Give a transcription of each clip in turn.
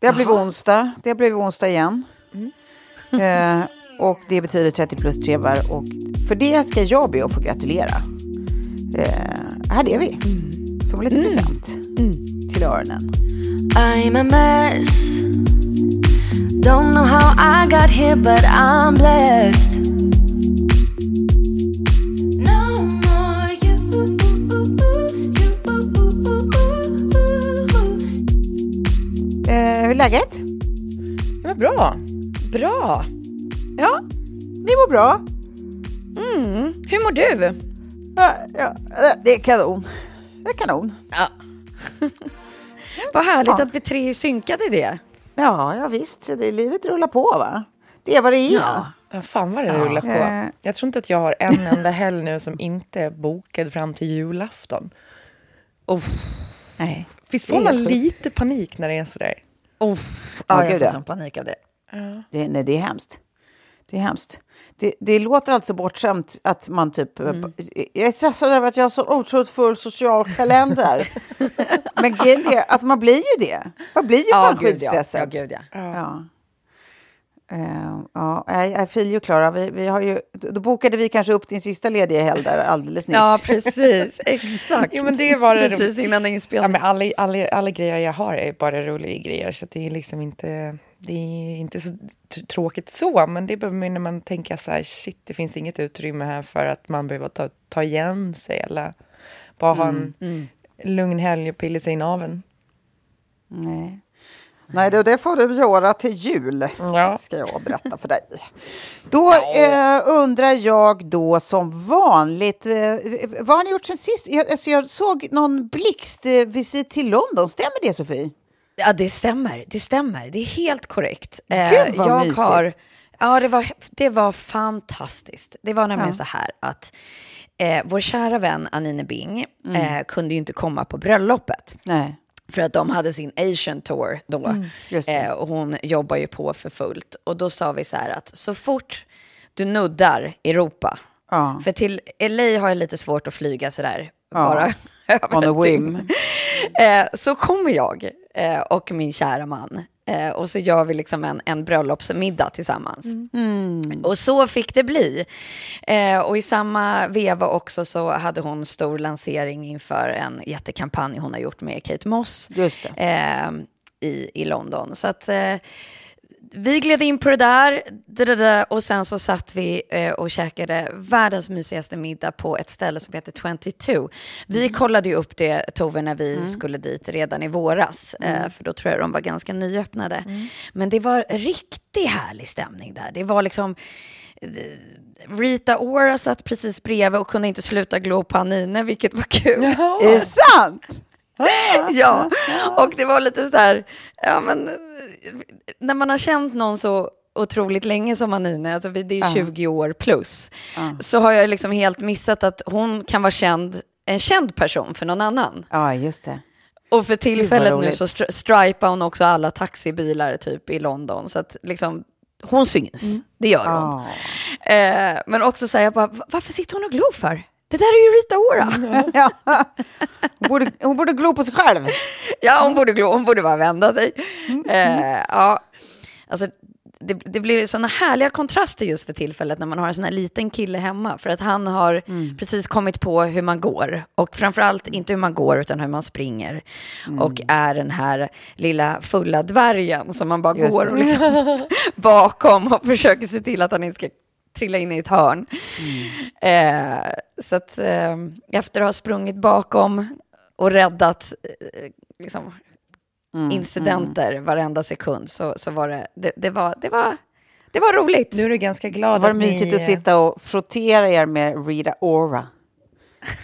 Det har blivit onsdag. Det har blivit onsdag igen. Eh, och det betyder 30 plus trevar. Och för det ska jag be att få gratulera. Eh, här är vi. Som en liten present till öronen. I'm a mess. Don't know how I got here, but I'm blessed. Hur är läget? Ja, men bra. Bra. Ja, ni mår bra. Hur mår du? Ja, ja, det är kanon. Det är kanon. Ja. Vad härligt att vi tre är synkade i det. Ja, ja visst. Det, livet rullar på, va? Det är vad det är. Ja. Ja, fan vad det rullar på. Eh. Jag tror inte att jag har en enda helg nu som inte är bokad fram till julafton. Oh, Nej. Visst Det får man lite panik när det är sådär? Oh. Ja, Ja, jag gud, får ja. sån panik av det. Det, nej, det är hemskt. Det är hemskt. Det, det låter alltså bortskämt att man typ... Mm. Jag är stressad över att jag har så otroligt full social kalender. Men grejen är att man blir ju det. Man blir ju fan gud, ja. skitstressad. Ja, gud, ja. Ja. Eh, ja, jag, jag feel you, Klara. Vi, vi har ju, då bokade vi kanske upp din sista lediga helg där alldeles nyss. Ja, precis. Exakt. Jo, men det var det- Precis innan Ja, inspelningen. men alla, alla, alla grejer jag har är bara roliga grejer. Så det är liksom inte, det är inte så tråkigt så. Men det är när man tänker så här, shit, det finns inget utrymme här för att man behöver ta, ta igen sig. Eller bara ha en lugn helg och pilla sig i naveln. Nej, Nej det, det får du göra till jul, Ja. ska jag berätta för dig. Då eh, undrar jag då som vanligt, eh, vad har ni gjort sen sist? Jag, alltså jag såg någon blixtvisit till London, stämmer det Sofie? Ja, det stämmer. Det stämmer. Det är helt korrekt. Gud, Eh, vad jag mysigt. har, ja, det var, det var fantastiskt. Det var nämligen så här att eh, vår kära vän Anine Bing eh, kunde ju inte komma på bröllopet. Nej. För att de hade sin Asian tour då. Mm. Eh, och hon jobbar ju på för fullt. Och då sa vi så här att så fort du nuddar Europa, Ja. för till LA har jag lite svårt att flyga sådär. Ja. Bara On a whim. Eh, så kommer jag eh, och min kära man. Eh, och så gör vi liksom en, en bröllopsmiddag tillsammans. Mm. Och så fick det bli. Eh, och i samma veva också så hade hon stor lansering inför en jättekampanj hon har gjort med Kate Moss Just det. eh, i, i London. Så att eh, vi gled in på det där dadada, och sen så satt vi eh, och käkade världens mysigaste middag på ett ställe som heter 22. Vi kollade ju upp det, Tove, när vi skulle dit redan i våras. Eh, för då tror jag de var ganska nyöppnade. Men det var riktigt härlig stämning där. Det var liksom... eh, Rita Ora satt precis bredvid och kunde inte sluta glo på Anine, vilket var kul. Är det sant? Ja, och det var lite så här, ja men, när man har känt någon så otroligt länge som Anine, alltså det är 20 år plus, så har jag liksom helt missat att hon kan vara känd, en känd person för någon annan. Ja, just det. Och för tillfället nu så stri- stripar hon också alla taxibilar typ i London. Så att liksom, hon syns, det gör hon. Eh, men också säga bara, "Va- varför sitter hon och glor för? Det där är ju Rita Ora. Ja. Hon, borde, hon borde glo på sig själv. Ja, hon borde, glo, hon borde bara vända sig. Eh, ja, alltså, det, det blir sådana härliga kontraster just för tillfället när man har en sån här liten kille hemma. För att han har precis kommit på hur man går. Och framförallt inte hur man går utan hur man springer. Och är den här lilla fulla dvärgen som man bara Just går liksom bakom och försöker se till att han inte ska trilla in i ett hörn. Eh, så att eh, efter att ha sprungit bakom och räddat eh, liksom, incidenter varenda sekund så, så var det, det, det, var, det, var, det var roligt. Nu är du ganska glad Var det att ni- mysigt att sitta och frottera er med Rita Ora?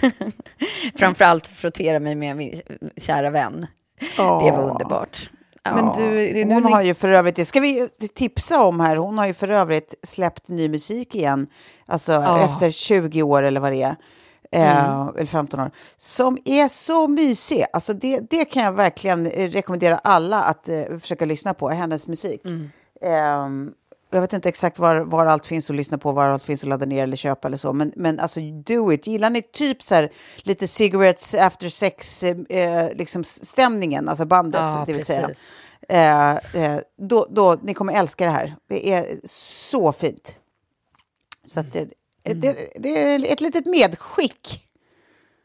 Framförallt frottera mig med min kära vän. Det var underbart. Men du, det nu Hon ni- har ju för övrigt, det ska vi tipsa om här, hon har ju för övrigt släppt ny musik igen. Alltså efter 20 år eller vad det är. Eh, eller 15 år. Som är så mysig. Alltså det, det kan jag verkligen rekommendera alla att eh, försöka lyssna på, hennes musik. Ehm, jag vet inte exakt var, var allt finns att lyssna på, var allt finns att ladda ner eller köpa eller så. Men, men alltså, do it. Gillar ni typ så här lite cigarettes after sex, eh, liksom stämningen, alltså bandet, Ja, det vill säga. precis. Eh, eh, då, då, ni kommer älska det här. Det är så fint. Så att det, det, det är ett litet medskick.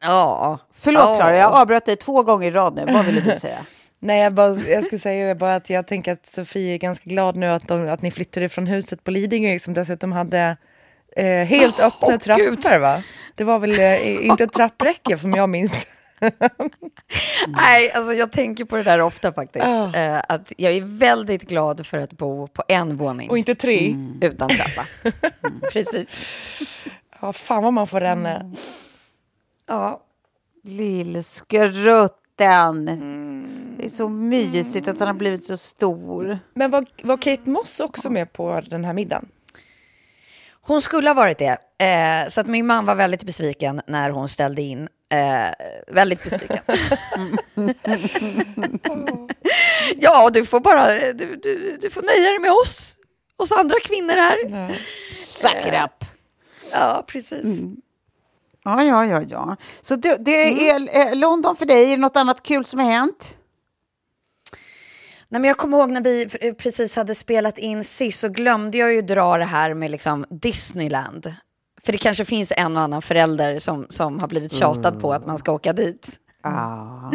Ja. Förlåt Ja. Klara, jag avbröt dig två gånger i rad nu. Vad ville du säga? Nej, jag, bara, jag skulle säga bara att jag tänker att Sofie är ganska glad nu att, de, att ni flyttade ifrån huset på Lidingö som dessutom hade eh, helt öppna Åh, trappor Gud. va? Det var väl eh, inte ett trappräcke som jag minns. Nej, alltså jag tänker på det där ofta faktiskt. Ja. Eh, att jag är väldigt glad för att bo på en våning Och inte tre. utan trappa. Precis. Ja, fan vad man får ränna. Ja. Lillskrutten. Det är så mysigt att han har blivit så stor. Men var, var Kate Moss också med på den här middagen? Hon skulle ha varit det. Eh, så att min man var väldigt besviken när hon ställde in. Eh, väldigt besviken. ja, du får bara du, du, du får nöja dig med oss. Oss andra kvinnor här. Suck it up. Ja, precis. Ja, ja, ja, ja. Så det, det är eh, London för dig. Är det något annat kul som har hänt? Nej, men jag kommer ihåg när vi precis hade spelat in sist så glömde jag ju dra det här med liksom Disneyland. För det kanske finns en och annan förälder som, som har blivit tjatad på att man ska åka dit. Ja.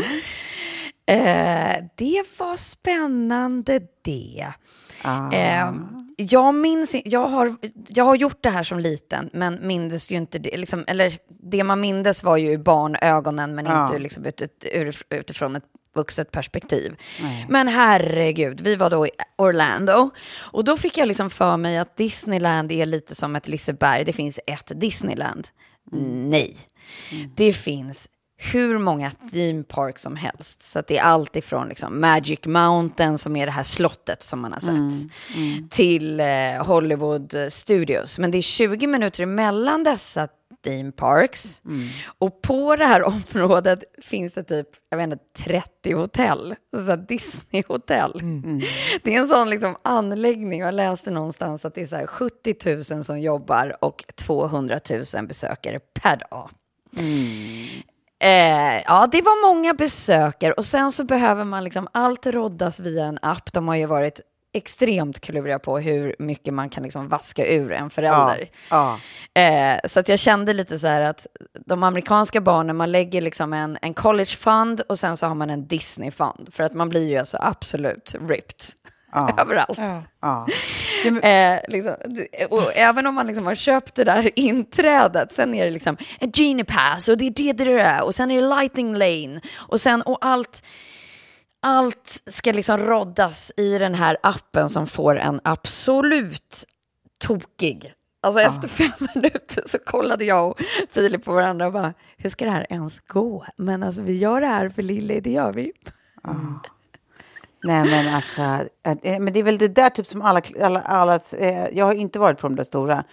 Eh, det var spännande det. Eh, jag minns in- jag har, jag har gjort det här som liten, men mindes ju inte det. Liksom, eller det man mindes var ju barnögonen, men Ja. inte liksom ut, ut, utifrån ett vuxet perspektiv. Men herregud, vi var då i Orlando. Och då fick jag liksom för mig att Disneyland är lite som ett Liseberg. Det finns ett Disneyland. Nej. Det finns hur många theme parks som helst. Så det är allt ifrån liksom Magic Mountain, som är det här slottet som man har sett, till eh, Hollywood Studios. Men det är 20 minuter emellan dessa theme parks. Och på det här området finns det typ, jag vet inte, 30 hotell. Så här Disney-hotell. Det är en sån liksom anläggning, jag läste någonstans att det är så här 70 000 som jobbar och 200 000 besökare per dag. Eh, ja, det var många besökare och sen så behöver man liksom, allt roddas via en app. De har ju varit extremt kluriga på hur mycket man kan liksom vaska ur en förälder. Ja. Eh, så att jag kände lite så här att de amerikanska barnen, man lägger liksom en, en college fund och sen så har man en Disney fund. För att man blir ju alltså absolut ripped överallt. Ja. Eh, liksom, och även om man liksom har köpt det där inträdet, sen är det liksom en genie pass och det är det, det, det och sen är det lighting lane och sen och allt, allt ska liksom roddas i den här appen som får en absolut tokig. Alltså efter fem minuter så kollade jag och Filip på varandra och bara, hur ska det här ens gå? Men alltså vi gör det här för Lille, det gör vi. Nej men alltså, Men det är väl det där typ som alla, alla, alla eh, jag har inte varit på de där stora,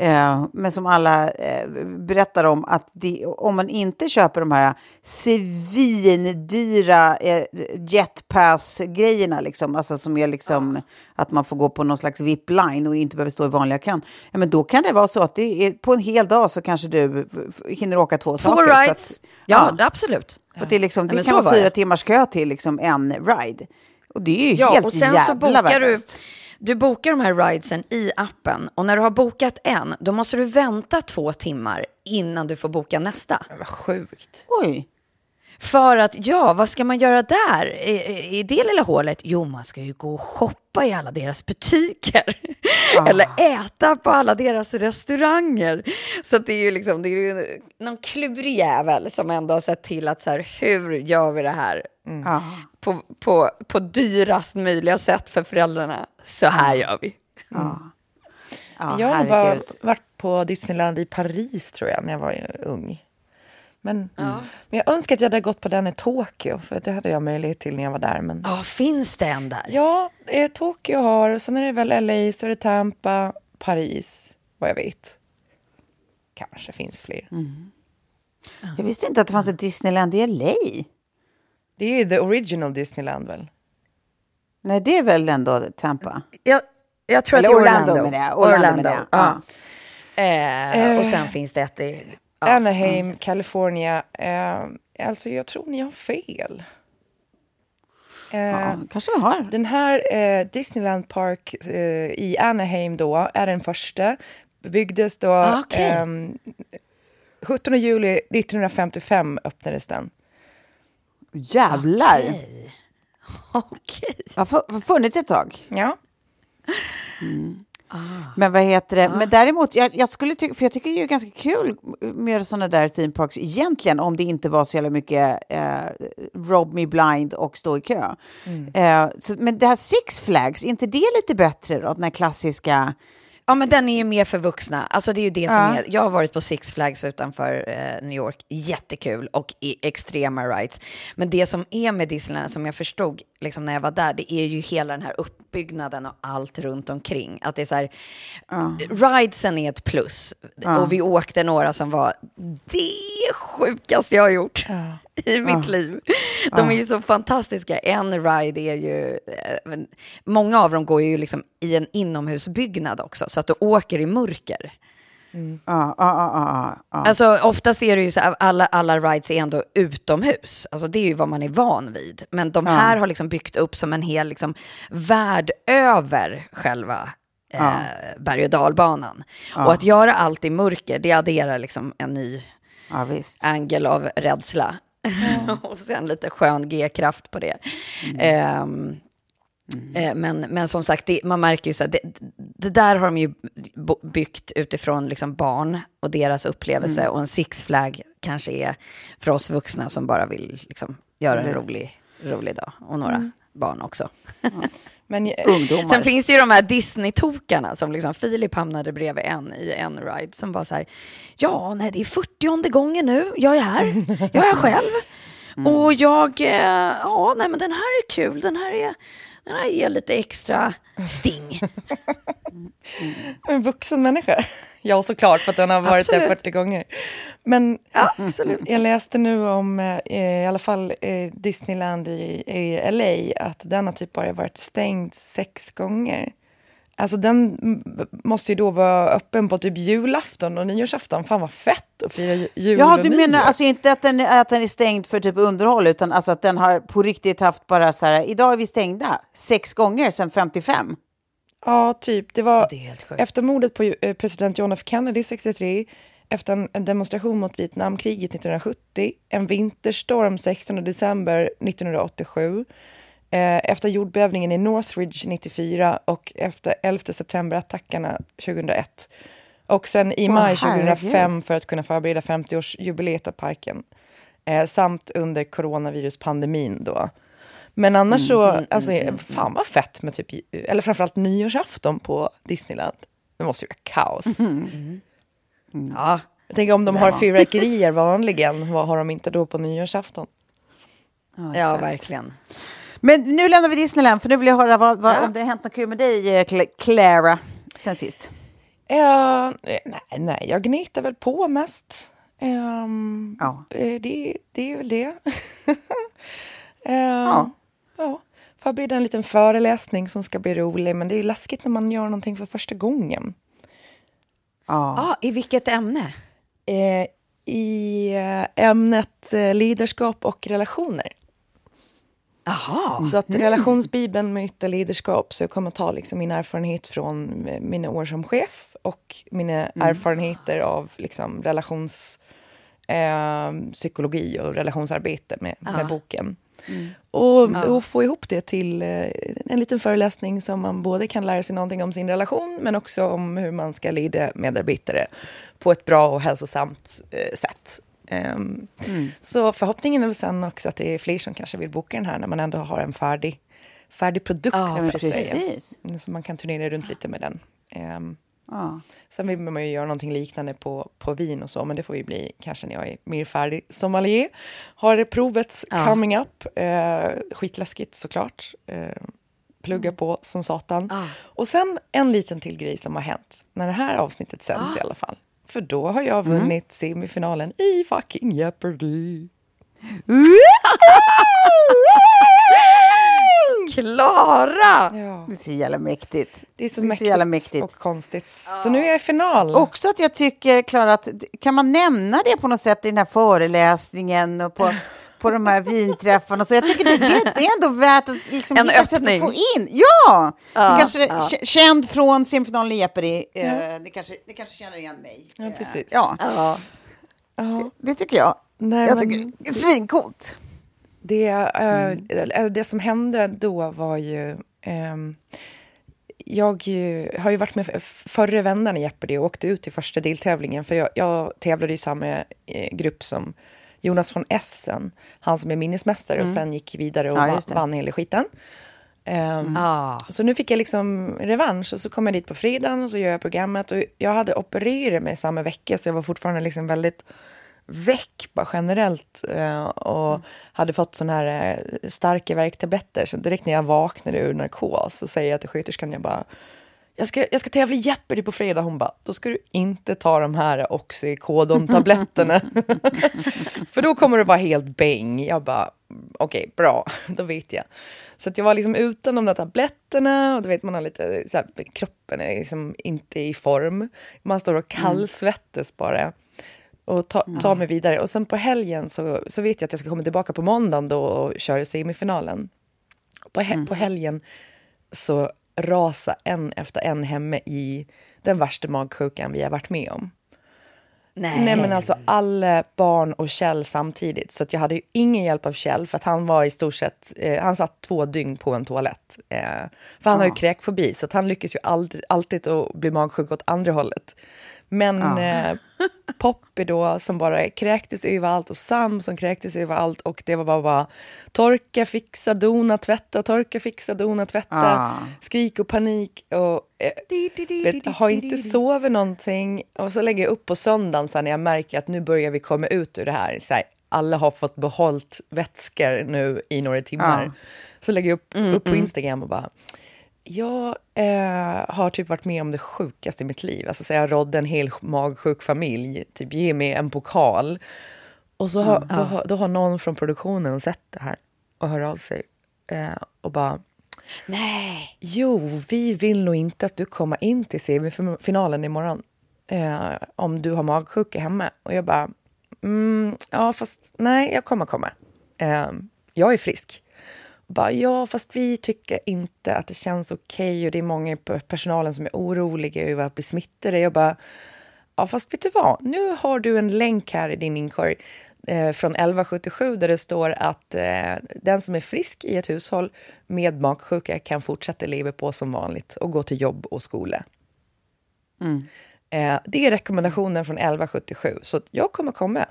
eh, men som alla eh, berättar om att det, om man inte köper de här svindyra jetpass-grejerna, liksom, alltså som är liksom att man får gå på någon slags VIP-line och inte behöver stå i vanliga kön, ja, men då kan det vara så att det är, på en hel dag så kanske du hinner åka två saker. Four för att- rides. Ja, absolut. för det, liksom, Ja, det kan var vara fyra det. timmars kö till liksom en ride. Och det är ju Ja, helt och sen så jävla bokar du, du bokar de här ridesen i appen och när du har bokat en, då måste du vänta två timmar innan du får boka nästa. Vad sjukt. Oj. För att, ja, vad ska man göra där i, i det lilla hålet? Jo, man ska ju gå och shoppa i alla deras butiker. Eller äta på alla deras restauranger. Så att det är ju liksom, det är ju någon klurig jävel som ändå har sett till att så här, hur gör vi det här Ja. på, på, på dyrast möjliga sätt för föräldrarna? Så här gör vi. Ja, jag har nog bara herregud. varit på Disneyland i Paris tror jag när jag var ung. Men, men jag önskar att jag hade gått på den i Tokyo för det hade jag möjlighet till när jag var där. Men... Ja, finns det en där? Ja, eh, Tokyo har, och sen är det väl LA, så är det Tampa, Paris, vad jag vet. Kanske finns fler. Jag visste inte att det fanns ett Disneyland i LA. Det är ju the original Disneyland väl? Nej, det är väl ändå Tampa? Jag, jag tror Eller att det är Orlando Orlando. menar jag. Orlando menar jag. ja. Eh, och sen finns det ett i... Ja. Anaheim, California. Eh, alltså jag tror ni har fel. Eh, Ja, kanske vi har. Den här eh, Disneyland Park eh, i Anaheim då är den första. Byggdes då Ah, ehm, 17 juli 1955 öppnades den. Jävlar. Okej. Det har fu- funnits ett tag. Ja. Men vad heter det? Men däremot, jag, jag skulle tycka, för jag tycker det är ganska kul med sådana där theme parks egentligen, om det inte var så jävla mycket eh, rob me blind och stå i kö. Eh, så, men det här Six Flags, är inte det lite bättre då? Den här klassiska... Ja, men den är ju mer för vuxna. Alltså det är ju det som Ja. är... Jag har varit på Six Flags utanför eh, New York. Jättekul och i extrema rides. Men det som är med Disneyland, som jag förstod liksom när jag var där, det är ju hela den här uppbyggnaden och allt runt omkring. Att det är så här... Ridesen är ett plus. Och vi åkte några som var det sjukaste jag har gjort i mitt liv. De är ju så fantastiska. En ride är ju... eh, Många av dem går ju liksom i en inomhusbyggnad också, så att du åker i mörker. Ja. Alltså oftast är det ju så att alla, alla rides är ändå utomhus. Alltså det är ju vad man är van vid. Men de här har liksom byggt upp som en hel liksom, värld över själva eh, berg och dalbanan. Och att göra allt i mörker, det adderar liksom en ny angel av rädsla. och sen lite skön G-kraft på det. Ehm, eh, men, men som sagt, det, man märker ju så här, det, det där har de ju byggt utifrån liksom barn och deras upplevelse. Och en Six Flag kanske är för oss vuxna som bara vill liksom göra en rolig, rolig dag. Och några barn också. Men eh, Ungdomar. Sen finns det ju de här Disney-tokarna som liksom Filip hamnade bredvid en i en ride som var så här, ja, nej, det är 40 gången nu, jag är här, jag är själv. Och jag, eh, ja, nej men den här är kul, den här är, här ger lite extra sting. en vuxen människa. Ja, såklart, för att den har varit där Absolut. 40 gånger. Men Ja, absolut. jag läste nu om, eh, i alla fall eh, Disneyland i, i LA, att den har typ bara varit stängd sex gånger. Alltså den måste ju då vara öppen på typ julafton och nyårsafton. Fan vad fett att fira jul Ja, du nyår. menar alltså inte att den, att den är stängd för typ underhåll, utan alltså att den har på riktigt haft bara så här, idag är vi stängda sex gånger sedan 55. Ja, typ. Det var Det efter mordet på eh, president John F Kennedy 63, efter en, demonstration mot Vietnamkriget 1970, en vinterstorm 16 december 1987, eh, efter jordbävningen i Northridge 94 och efter 11 september-attackerna 2001. Och sen i maj 2005 herregud. för att kunna förbereda 50-årsjubileet av parken. Eh, samt under coronaviruspandemin då. Men annars så, alltså fan vad fett med typ, eller framförallt nyårsafton på Disneyland. Det måste ju vara kaos. Ja, Jag tänker om de har fyrverkerier vanligen, vad har de inte då på nyårsafton? ja exakt. verkligen. Men nu lämnar vi Disneyland, för nu vill jag höra vad, vad, Ja. om det har hänt något kul med dig, eh, Cla- Clara, sen sist. Ja, nej, nej, jag gnitar väl på mest. Ehm, Ja. eh, det, det är väl det. Ehm, Ja. ja. Förbereda en liten föreläsning som ska bli rolig, men det är ju läskigt när man gör någonting för första gången. Ja. Ah, I vilket ämne? Eh, I ämnet eh, ledarskap och relationer. Jaha. Så att relationsbibeln med yttre leaderskap, så jag kommer ta liksom min erfarenhet från eh, mina år som chef och mina erfarenheter av liksom relations eh, psykologi och relationsarbete med, med boken. Och, och få ihop det till eh, en liten föreläsning som man både kan lära sig någonting om sin relation men också om hur man ska leda medarbetare på ett bra och hälsosamt eh, sätt. Ehm, Så förhoppningen är väl sen också att det är fler som kanske vill boka den här när man ändå har en färdig, färdig produkt. Ja, precis. Så man kan turnera runt lite med den. Ehm, Ja. Sen vill man ju göra någonting liknande på, på vin och så, men det får ju bli kanske när jag är mer färdig sommelier. Har det provet Ja. coming up. Eh, skitläskigt såklart. Eh, plugga på som satan. Ja. Och sen en liten till grej som har hänt, när det här avsnittet sänds i alla fall. För då har jag Mm. vunnit semifinalen i fucking Jeopardy. Klara! Ja. Det är så jävla mäktigt. Det är så, Det är så mäktigt, jävla mäktigt. och konstigt. Så nu är jag i final. Också att jag tycker, Klara, att kan man nämna det på något sätt i den här föreläsningen och på, på de här vinträffarna? Så jag tycker det, det, det är ändå värt att liksom En hitta ett sätt öppning. att få in. Ja! Ja, det kanske, ja. Känd från semifinalen i Jeopardy. Eh, det, kanske, det kanske känner igen mig. Ja, Eh, precis. Ja, Ja. Ja. det tycker jag. Nej, jag men- tycker det är svincoolt. Det, eh, Mm. det som hände då var ju... ehm, jag ju, har ju varit med f- förra vändan i Jeopardy och åkte ut i första deltävlingen. För jag, jag tävlade i samma eh, grupp som Jonas von Essen, han som är minnesmästare och sen gick vidare och Mm. Ja, vann hela skiten. Ehm, Ah. så nu fick jag liksom revansch och så kom jag dit på fredagen och så gör jag programmet. Och jag hade opererat mig samma vecka så jag var fortfarande liksom väldigt väck bara generellt. eh, och hade fått såna här eh, starka värktabletter. Så direkt när jag vaknade ur narkos så säger jag till sköterskan, jag bara jag ska, jag ska tävla i Jeopardy på fredag. Hon bara, då ska du inte ta de här Oxycodon-tabletterna. För då kommer det vara helt bäng. Jag bara, okej, bra, då vet jag. Så att jag var liksom utan de där tabletterna och du vet man har lite, så här, kroppen är liksom inte i form. Man står och kallsvettas bara. Och ta, ta mig vidare. Och sen på helgen så, så vet jag att jag ska komma tillbaka på måndagen då och köra semifinalen. På, he- på helgen så rasa en efter en hemme i den värsta magsjukan vi har varit med om. Nej. Nej men alltså alla barn och Kjell samtidigt. Så jag hade ju ingen hjälp av Kjell för att han var i stort sett, eh, han satt två dygn på en toalett. Eh, för han har ju kräkfobi så att han lyckas ju alltid, alltid att bli magsjuk åt andra hållet. Men eh, Poppy då som bara kräktes överallt och Sam som kräktes överallt och det var bara, bara torka, fixa, dona, tvätta, torka, fixa, dona, tvätta, Ah. skrik och panik och eh, vet, har inte sovit någonting och så lägger jag upp på söndagen så här, när jag märker att nu börjar vi komma ut ur det här. Så här alla har fått behållit vätskor nu i några timmar. Ja. Så lägger jag upp, upp på Instagram och bara jag eh, har typ varit med om det sjukaste i mitt liv. Alltså så jag rådde en hel magsjuk familj, typ ge mig en pokal. Och så har, då, har, då har någon från produktionen sett det här och hör av sig eh, och bara Nej. Jo, vi vill nog inte att du kommer in till semifinalen imorgon eh, om du har magsjuka hemma. Och jag bara, mm, ja fast nej, jag kommer komma. Eh, jag är frisk. Bara, ja, fast vi tycker inte att det känns okej och det är många i personalen som är oroliga över att bli smittade. Jag bara, ja fast vet du vad, nu har du en länk här i din inkorg eh, från 1177 där det står att eh, den som är frisk i ett hushåll med magsjuka kan fortsätta leva på som vanligt och gå till jobb och skola. Eh, det är rekommendationen från 1177, så jag kommer komma.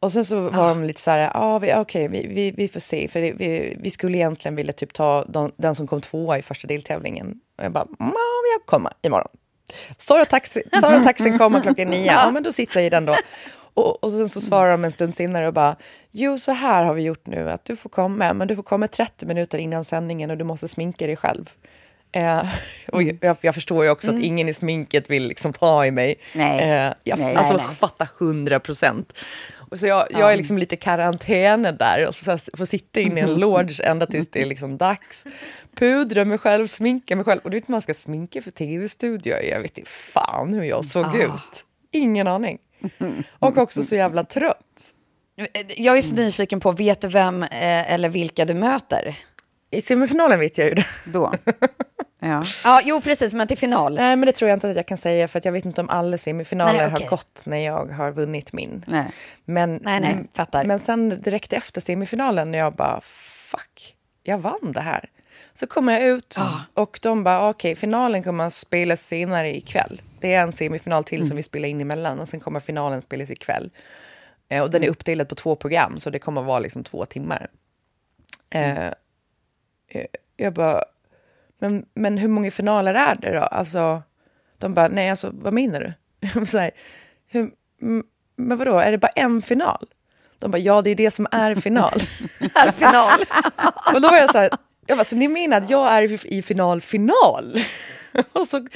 Och sen så var de lite så här, ah, vi, okej, vi, vi, vi får se, för det, vi, vi skulle egentligen vilja typ ta de, den som kom tvåa i första deltävlingen. Och jag bara, ja, jag kommer imorgon. Sara taxi, Sara taxin kommer klockan nio, ja men då sitter jag i den då. Och, och sen så svarar de en stund senare och bara, jo så här har vi gjort nu, att du får komma, men du får komma 30 minuter innan sändningen och du måste sminka dig själv. Eh, och jag, jag förstår ju också att ingen i sminket vill liksom ta i mig. Nej. Eh, jag Nej, alltså, nej, nej. fattar 100 procent. Och så jag, jag är liksom lite karantäner där och så, så får sitta inne i en loge ända tills det är liksom dags. Pudra mig själv, sminka mig själv. Och du vet man ska sminka för tv-studio. Jag vet inte fan hur jag såg ut. Ingen aning. Och också så jävla trött. Jag är så nyfiken på, vet du vem eh, eller vilka du möter? I semifinalen vet jag ju det. Då. Ja. Ja, jo precis, men till final. Nej, men det tror jag inte att jag kan säga för att jag vet inte om alla semifinaler Nej, okej. har gått när jag har vunnit min. Nej. Men, Nej, nej, fattar. men sen direkt efter semifinalen när jag bara fuck, jag vann det här. Så kommer jag ut Ah. och de bara okej, finalen kommer att spelas senare ikväll. Det är en semifinal till Mm. som vi spelar in emellan och sen kommer finalen spelas ikväll. Eh, och den är uppdelad på två program så det kommer att vara liksom två timmar. Eh, eh, jag bara, men, men hur många finaler är det då? Alltså, de bara, nej alltså vad menar du? Jag så här, hur, men vadå, är det bara en final? De bara, ja det är det som är final. Här final. och då var jag så här, jag bara, så ni menar att jag är i final final? och så,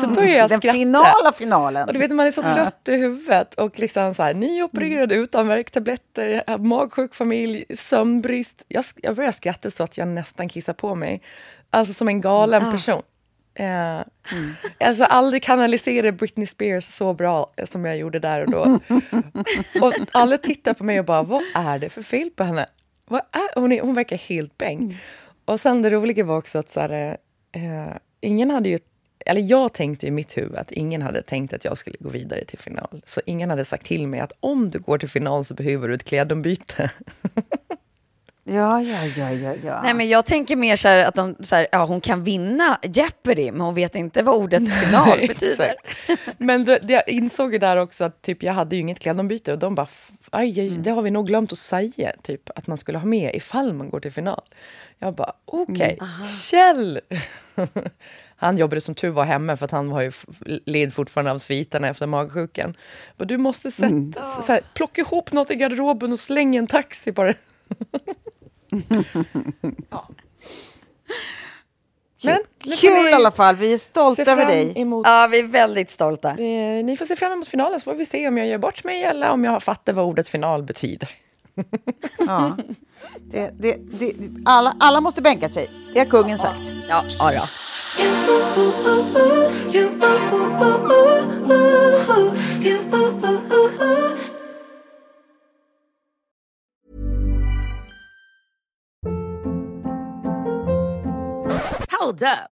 så började jag Den skratta. finala finalen. Och du vet, man är så trött i huvudet och liksom så här, nyopererad utan värktabletter, magsjuk familj, sömnbrist. Jag, jag började skratta så att jag nästan kissade på mig. Alltså som en galen person. Eh, Alltså aldrig kanalisera Britney Spears så bra som jag gjorde där och då. och alla tittar på mig och bara, vad är det för fel på henne? Vad är, hon, är, hon verkar helt bäng. Och sen det roliga var också att så här, eh, ingen hade ju eller jag tänkte i mitt huvud att ingen hade tänkt att jag skulle gå vidare till final. Så ingen hade sagt till mig att om du går till final så behöver du ett klädombyte. Ja, ja, ja, ja, ja. Nej, men jag tänker mer så här att de, så här, ja, hon kan vinna Jeopardy, men hon vet inte vad ordet final betyder. Exakt. Men det, det, jag insåg ju där också att typ, jag hade ju inget klädombyte och de bara, "F- aj, aj, det har vi nog glömt att säga, typ, att man skulle ha med ifall man går till final. Jag bara, okej, Kjell! Han jobbade som tur var hemma för att han var ju led fortfarande av sviterna efter magsjukan. Men du måste sätta, så här, plocka ihop något i garderoben och slänga en taxi bara. ja. Men Kul i alla fall. Vi är stolta över dig. emot Ja, vi är väldigt stolta. Eh, ni får se fram emot finalen så får vi se om jag gör bort mig eller om jag fattar vad ordet final betyder. Ja. Det, det, det, alla, alla måste bänka sig. Det har kungen sagt. Ja, ja, ja. Hold up.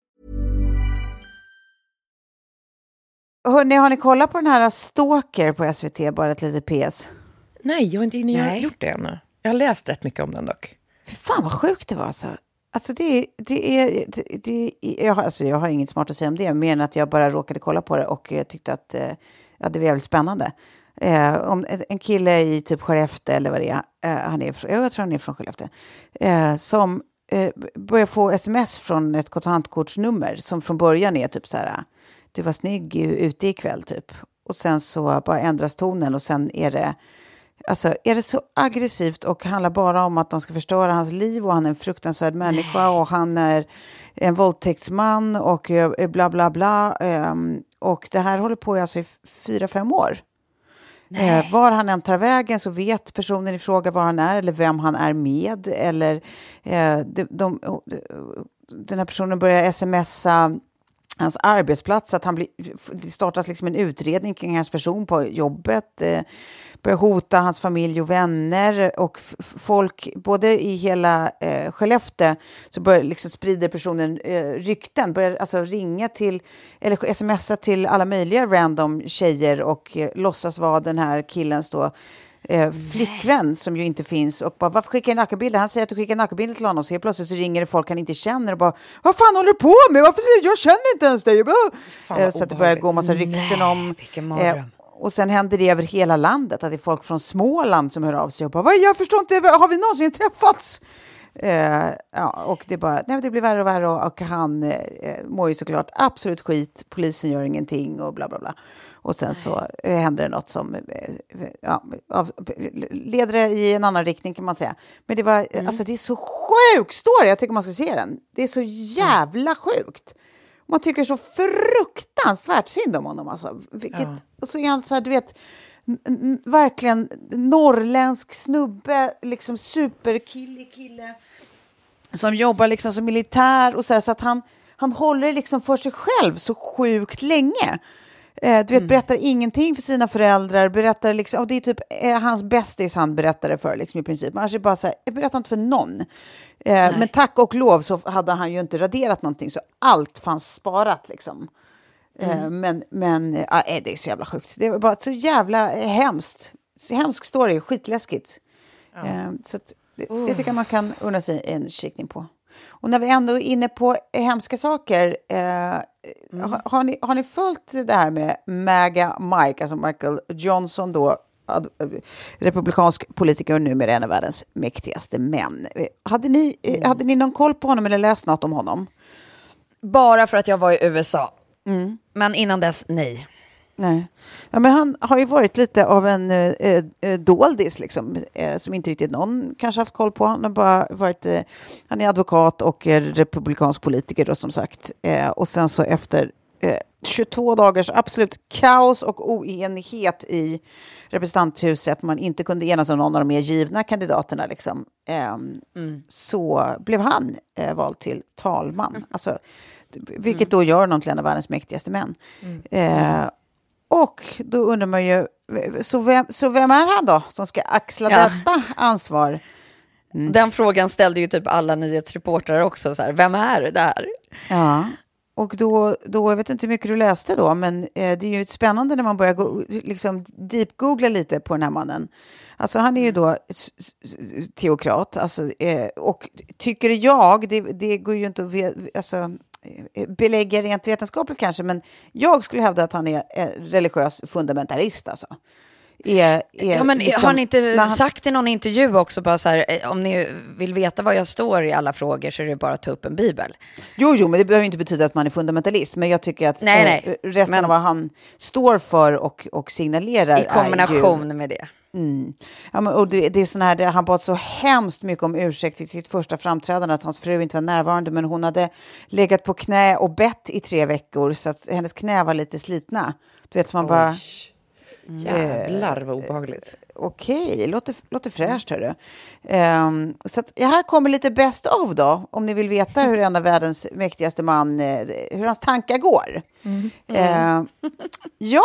Hörrni, har ni kollat på den här Stalker på SVT? Bara ett litet PS. Nej, jag har inte jag har gjort det ännu. Jag har läst rätt mycket om den dock. Fy fan vad sjukt det var alltså. Alltså det, är- det är... Det, det, jag, har, alltså jag har inget smart att säga om det, mer än att jag bara råkade kolla på det och eh, tyckte att eh, ja, det var jävligt spännande. Eh, om en- kille i typ Skellefteå eller vad det är, eh, han är, jag tror han är från Skellefteå, eh, som eh, börjar få sms från ett kontantkortsnummer som från början är typ så här, du var snygg ute ikväll typ. Och sen så bara ändras tonen och sen är det, alltså är det så aggressivt och handlar bara om att de ska förstöra hans liv och han är en fruktansvärd människa och han är en våldtäktsman och eh, bla bla bla. ehm, och det här håller på i alltså i fyra, fem år. Eh, var han än tar vägen så vet personen i fråga var han är eller vem han är med. Eller eh, de, de, den här personen börjar smsa hans arbetsplats, att han blir, det startas liksom en utredning kring hans person på jobbet, eh, börjar hota hans familj och vänner och folk, både i hela eh, Skellefteå, så börjar liksom sprider personen eh, rykten, börjar alltså ringa till, eller smsa till alla möjliga random tjejer och eh, låtsas vara den här killens då eh, flickvän som ju inte finns och bara varför skickar jag nakenbilder? Han säger att du skickar nakenbilder till honom så helt plötsligt så ringer det folk han inte känner och bara vad fan håller du på med? Varför säger? Jag känner inte ens dig. Vad Eh, så att det börjar gå massa obehagligt. rykten om vilken mardröm. eh, och sen händer det över hela landet, att det är folk från Småland som hör av sig och bara, "Vad, jag förstår inte, har vi någonsin träffats? Eh, ja, och det, bara, nej, det blir värre och värre och, och han eh, mår ju såklart absolut skit, polisen gör ingenting och bla bla bla. Och sen så händer det något som eh, ja, leder det i en annan riktning kan man säga. Men det, var, alltså, det är så sjuk story, jag tycker man ska se den. Det är så jävla sjukt. Man tycker så fruktansvärt synd om honom. Alltså. Vilket, och så är han så här, du vet, verkligen norrländsk snubbe, liksom superkillig kille som jobbar liksom som militär och så, här, så att han, han håller liksom för sig själv så sjukt länge. Eh, du vet, berättar ingenting för sina föräldrar, berättar liksom, och det är typ eh, hans bästis han berättar det för liksom, i princip. Annars är bara så här, jag berättar inte för någon. Eh, men tack och lov så hade han ju inte raderat någonting, så allt fanns sparat liksom. Eh, men men eh, ja, det är så jävla sjukt. Det var bara så jävla eh, hemskt. Hemsk story, skitläskigt. Eh, så att, det, det tycker jag man kan unna sig en kikning på. Och när vi ändå är inne på hemska saker, eh, har, har, ni, har ni följt det här med Maga Mike, alltså Michael Johnson då, ad, republikansk politiker och numera en av världens mäktigaste män. Eh, Hade ni, eh, hade ni någon koll på honom eller läst något om honom? Bara för att jag var i USA. Men innan dess, nej. Nej. Ja, men han har ju varit lite av en eh, eh, doldis, liksom, eh, som inte riktigt någon kanske haft koll på. Han, har bara varit, eh, han är advokat och eh, republikansk politiker, då, som sagt. Eh, och sen så efter eh, 22 dagars absolut kaos och oenighet i representanthuset, man inte kunde enas om någon av de mer givna kandidaterna, liksom, ehm, så blev han eh, vald till talman. Alltså, vilket då gör honom till en av världens mäktigaste män. Eh, och då undrar man ju, så vem, så vem är han då som ska axla Ja. detta ansvar? Den frågan ställde ju typ alla nyhetsreportrar också. Så här, vem är det där? Ja, och då, då, jag vet inte hur mycket du läste då, men eh, det är ju spännande när man börjar gå, liksom deep-googla lite på den här mannen. Alltså han är ju då s- s- teokrat, alltså, eh, och tycker jag, det, det går ju inte att ve, alltså, eh, belägga rent vetenskapligt kanske, men jag skulle hävda att han är eh, religiös fundamentalist. Alltså. Är, är, Ja, men liksom- har han inte han- sagt i någon intervju också bara så här, eh, om ni vill veta vad jag står i alla frågor så är det bara att ta upp en bibel. Jo, jo, men det behöver inte betyda att man är fundamentalist. Men jag tycker att Nej, nej. resten Men- av vad han står för och, och signalerar I kombination med det. Mm, ja, men, och det, det är sån här, det, han bad så hemskt mycket om ursäkt i sitt första framträdande att hans fru inte var närvarande. Men hon hade legat på knä och bett i tre veckor så att hennes knä var lite slitna. Du vet, så man bara... Jävlar vad obehagligt. Okej, låter, låter fräscht hörru. Ehm, så att, ja, här kommer lite best of då, om ni vill veta hur en av världens mäktigaste man, eh, hur hans tankar går. Ehm, ja,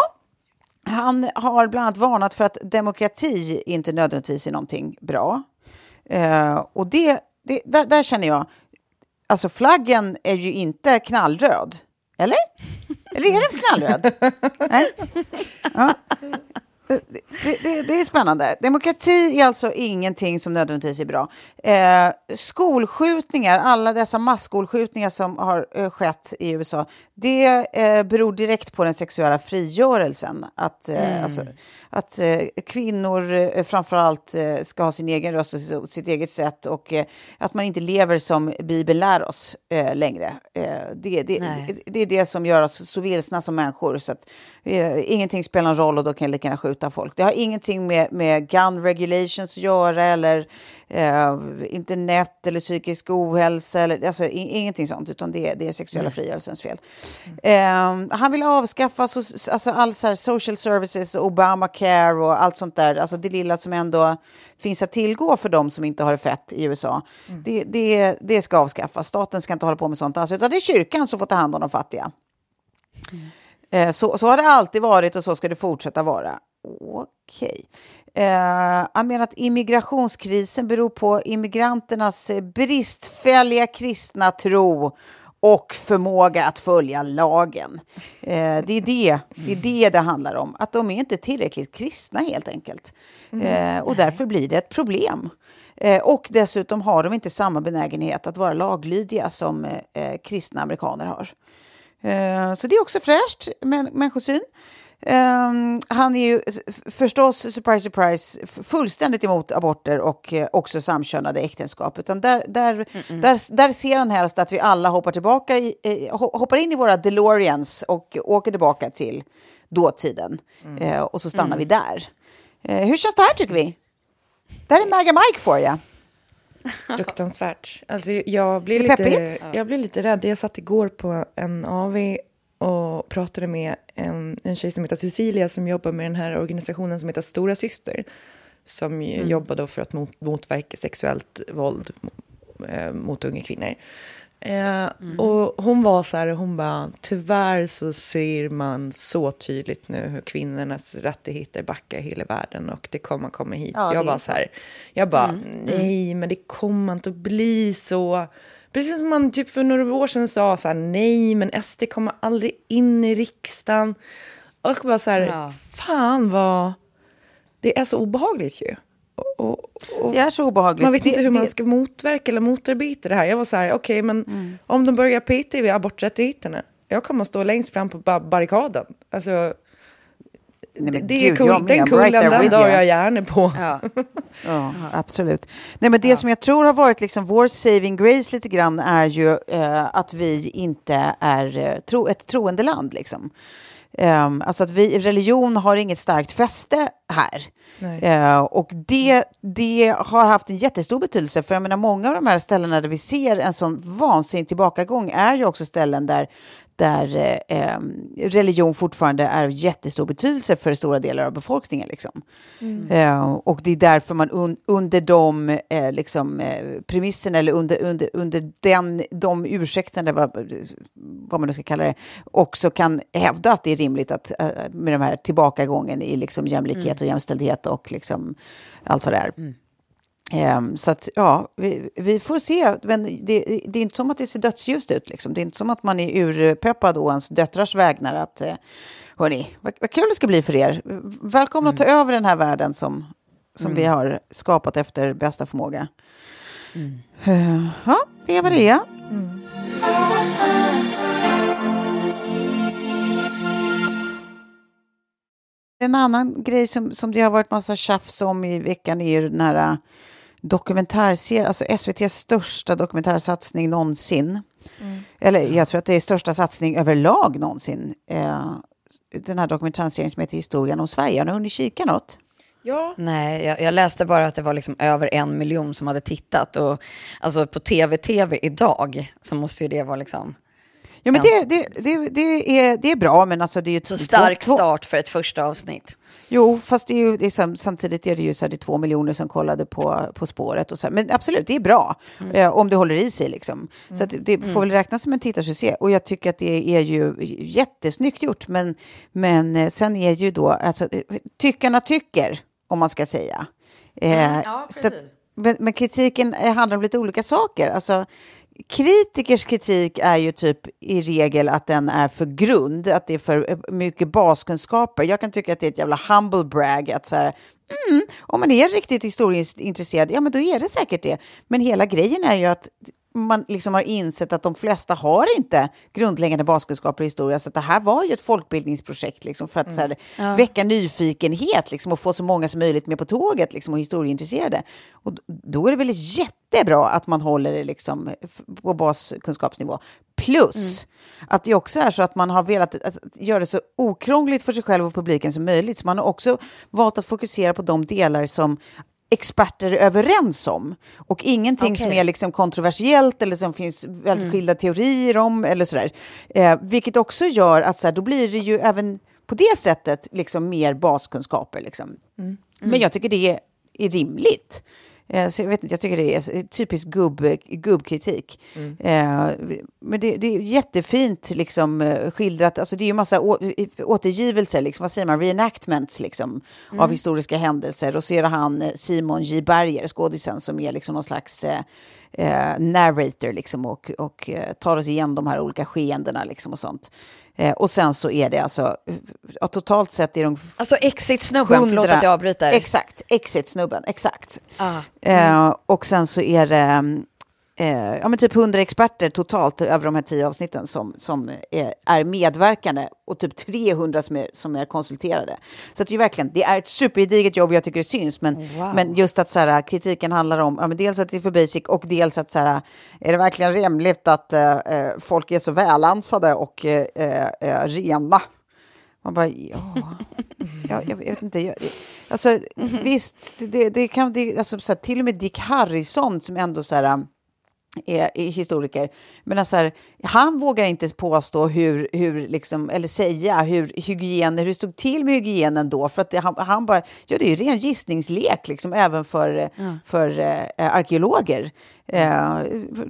han har bland annat varnat för att demokrati inte nödvändigtvis är någonting bra. Eh, och det, det, där, där känner jag, alltså flaggen är ju inte knallröd, eller? Eller är den knallröd? Nej? Ja det, det, det, är spännande. Demokrati är alltså ingenting som nödvändigtvis är bra. Eh, skolskjutningar, alla dessa masskolskjutningar som har eh, skett i USA, det eh, beror direkt på den sexuella frigörelsen. Att, eh, mm. alltså, att eh, kvinnor eh, framförallt eh, ska ha sin egen röst och sitt eget sätt och att man inte lever som Bibeln lär oss längre. det, det, det, är det som gör oss så vilsna som människor. Så att, ingenting spelar någon roll och då kan jag lika gärna skjuta folk. Det har ingenting med, med gun regulations att göra eller eh, internet eller psykisk ohälsa. Eller, alltså, ingenting sånt, utan det, det är sexuella frigörelsens fel. Mm. Eh, han vill avskaffa so, alltså, all så här social services, Obamacare och allt sånt där. Alltså det lilla som ändå finns att tillgå för dem som inte har det fett i USA. Mm. Det, det, det ska avskaffas. Staten ska inte hålla på med sånt alls, utan det är kyrkan som får ta hand om de fattiga. Mm. Eh, så, så har det alltid varit och så ska det fortsätta vara. Okej. Eh, han menar att immigrationskrisen beror på immigranternas bristfälliga kristna tro och förmåga att följa lagen. Eh, det, är det, det är det det handlar om, att de är inte tillräckligt kristna helt enkelt. Eh, och därför blir det ett problem. Eh, och dessutom har de inte samma benägenhet att vara laglydiga som eh, kristna amerikaner har. Eh, så det är också fräscht, människosyn. Um, han är ju förstås, surprise, surprise, fullständigt emot aborter och eh, också samkönade äktenskap. Utan där, där, mm -mm. där, där ser han helst att vi alla hoppar, tillbaka i, eh, hoppar in i våra DeLoreans och åker tillbaka till dåtiden. Mm. Eh, och så stannar vi mm. där. Eh, hur känns det här tycker vi? Där är Maga Mike för you. Fruktansvärt. Alltså, jag, blir lite, jag blir lite rädd. Jag satt igår på en AV och pratade med en, en tjej som heter Cecilia som jobbar med den här organisationen som heter Stora Syster som mm. jobbar då för att mot, motverka sexuellt våld eh, mot unga kvinnor. Eh, mm. Och hon var så här, hon bara, tyvärr så ser man så tydligt nu hur kvinnornas rättigheter backar hela världen och det kommer komma hit. Ja, jag bara så här, jag bara, mm. nej men det kommer inte att bli så. Precis som man typ för några år sedan sa så här, nej men SD kommer aldrig in i riksdagen. Och bara så här, ja. fan vad, det är så obehagligt ju. Och, och, och det är så obehagligt. Man vet det, inte hur det, man ska motverka eller motarbeta det här. Jag var så här, okej okay, men mm. om de börjar peta i aborträttigheterna, jag kommer att stå längst fram på barrikaden. Alltså, Nej, det, det är cool, den kullen right den dör jag gärna på. Ja. ja, absolut. Nej, men det ja. som jag tror har varit liksom vår saving grace lite grann är ju eh, att vi inte är eh, tro, ett troende land. Liksom. Um, alltså att vi, religion har inget starkt fäste här. Uh, och det, det har haft en jättestor betydelse. För jag menar, många av de här ställena där vi ser en sån vansinnig tillbakagång är ju också ställen där, där eh, religion fortfarande är jättestor betydelse för stora delar av befolkningen. Liksom. Mm. Eh, och det är därför man un, under de eh, liksom, eh, premisserna eller under, under, under den, de ursäkterna, vad, vad man nu ska kalla det, också kan hävda att det är rimligt att, eh, med de här tillbakagången i liksom, jämlikhet mm. och jämställdhet och liksom, allt vad det är. Mm. Um, så att, ja, vi, vi, får se. Men det, det, är inte som att det ser dödsljust ut. Liksom. Det är inte som att man är urpeppad å ens döttrars vägnar. Att, uh, hörni, vad, vad kul det ska bli för er. Välkomna mm. att ta över den här världen som, som mm. vi har skapat efter bästa förmåga. Mm. Uh, ja, det är vad det är. Mm. En annan grej som, som det har varit massa tjafs om i veckan är ju den här dokumentärserie, alltså SVTs största dokumentärsatsning någonsin. Mm. Eller jag tror att det är största satsning överlag någonsin. Eh, den här dokumentärserien som heter Historien om Sverige. Har ni hunnit kika något? Ja. Nej, jag, jag, läste bara att det var liksom över en miljon som hade tittat. Och alltså på tv-tv idag så måste ju det vara liksom Ja, men det, det, det, det, är, det är bra, men alltså det är. Så stark två, start för ett första avsnitt. Jo, fast det är ju, det är, samtidigt är det ju så här, det är två miljoner som kollade på, på spåret. Och så här. Men absolut, det är bra mm. eh, om det håller i sig. Liksom. Så att det får mm. väl räknas som en tittarsuccé. Och jag tycker att det är ju jättesnyggt gjort. Men, men eh, sen är ju då, alltså, tyckarna tycker, om man ska säga. Eh, mm, ja, så att, men, men, kritiken handlar om lite olika saker. Alltså, kritikers kritik är ju typ i regel att den är för grund, att det är för eh, mycket baskunskaper. Jag kan tycka att det är ett jävla humble brag att så här, mm, om man är riktigt historieintresserad, ja men då är det säkert det. Men hela grejen är ju att man liksom har insett att de flesta har inte grundläggande baskunskaper i historia. Så det här var ju ett folkbildningsprojekt liksom, för att så här, Ja. väcka nyfikenhet liksom, och få så många som möjligt med på tåget liksom, och historieintresserade. Och då är det väl jättebra att man håller det liksom, på baskunskapsnivå. Plus att det också är så att man har velat att göra det så okrångligt för sig själv och publiken som möjligt. Så man har också valt att fokusera på de delar som experter är överens om. Och ingenting som Okej. är liksom kontroversiellt eller som finns väldigt skilda teorier om. eller sådär. Eh, vilket också gör att så här, då blir det ju även på det sättet liksom mer baskunskaper. Liksom. Men jag tycker det är rimligt. Eh, Så jag, vet inte, jag tycker det är typisk gubb, gubbkritik. Eh, men det, det är jättefint liksom, eh, skildrat. Alltså, det är ju massa å, återgivelser, liksom, vad säger man, reenactments liksom, av historiska händelser. Och så är det han eh, Simon J. Berger, skådisen, som är liksom någon slags eh, eh, narrator liksom, och, och eh, tar oss igenom de här olika skeendena liksom, och sånt. Eh, och sen så är det alltså, ja, totalt sett är de Alltså Exit-snubben, förlåt att jag avbryter. Exakt, Exit-snubben, exakt. Ah. Eh, och sen så är det eh, ja, men typ 100 experter totalt över de här tio avsnitten som, som är, är medverkande och typ 300 som är, som är konsulterade. Så att det är verkligen, det är ett supergediget jobb, jag tycker det syns, men, men just att så här, kritiken handlar om ja, men dels att det är för basic och dels att så här, är det verkligen rimligt att eh, eh, folk är så välansade och eh, eh, rena? Man bara, ja, ja jag vet inte. Jag, alltså, visst, det, det kan, det, alltså, så här, till och med Dick Harrison som ändå så här, är, är historiker. Men alltså här, han vågar inte påstå hur, hur liksom, eller säga hur hygien, hur det stod till med hygienen då. För att det, han, han bara, ja det är ju ren gissningslek liksom, även för, för eh, arkeologer. Eh,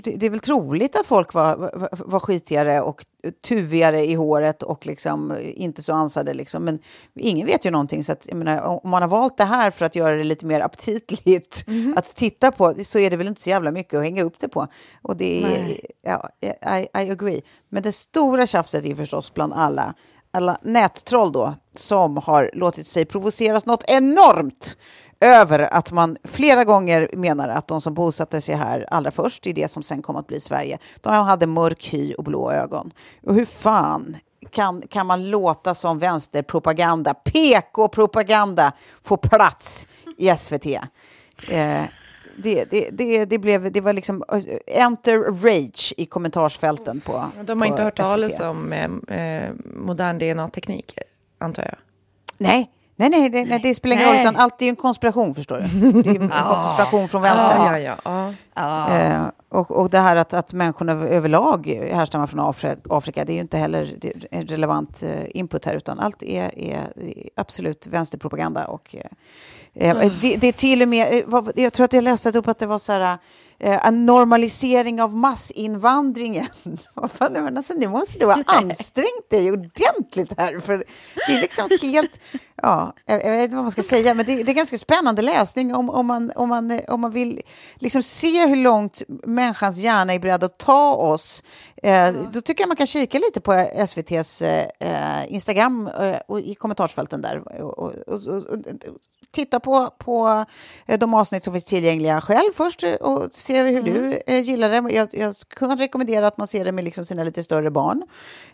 det, det är väl troligt att folk var, var, var skitigare och tuvigare i håret och liksom inte så ansade. Liksom. Men ingen vet ju någonting. Så att, menar, om man har valt det här för att göra det lite mer aptitligt att titta på så är det väl inte så jävla mycket att hänga upp det på. Och det är, ja, I, I agree. Men det stora tjafset är förstås bland alla, alla nättroll då som har låtit sig provoceras något enormt över att man flera gånger menar att de som bosatte sig här allra först i det som sen kom att bli Sverige, de hade mörk hy och blå ögon. Och hur fan kan, kan man låta som vänsterpropaganda, PK-propaganda, få plats i SVT? Eh, det, det, det, det, blev, det var liksom eh, enter rage i kommentarsfälten på De har på inte hört talas om eh, eh, modern DNA-teknik, antar jag. Nej, nej, nej, det, nej, det spelar ingen roll, utan allt är ju en konspiration, förstår du. Det är ju en konspiration från vänster. Ja, ja, ja. Eh, och, och det här att, att människorna över- överlag härstammar från Afri- Afrika, det är ju inte heller en relevant eh, input här, utan allt är, är, absolut vänsterpropaganda. Och, eh, eh, det, det är till och med, jag tror att jag läste upp att det var så här, eh, en normalisering av massinvandringen. Vad fan, men alltså, nu måste du ha ansträngt dig ordentligt här, för det är liksom helt, ja, jag, jag vet inte vad man ska säga, men det, det är ganska spännande läsning om, om, man, om, man, eh, om man vill liksom se hur långt människans hjärna är beredd att ta oss. Eh, Då tycker jag man kan kika lite på SVTs eh, eh, Instagram eh, och i kommentarsfälten där. Och, och, och, titta på, på eh, de avsnitt som finns tillgängliga själv först eh, och se hur du eh, gillar det. Jag, jag kunna rekommendera att man ser det med liksom sina lite större barn.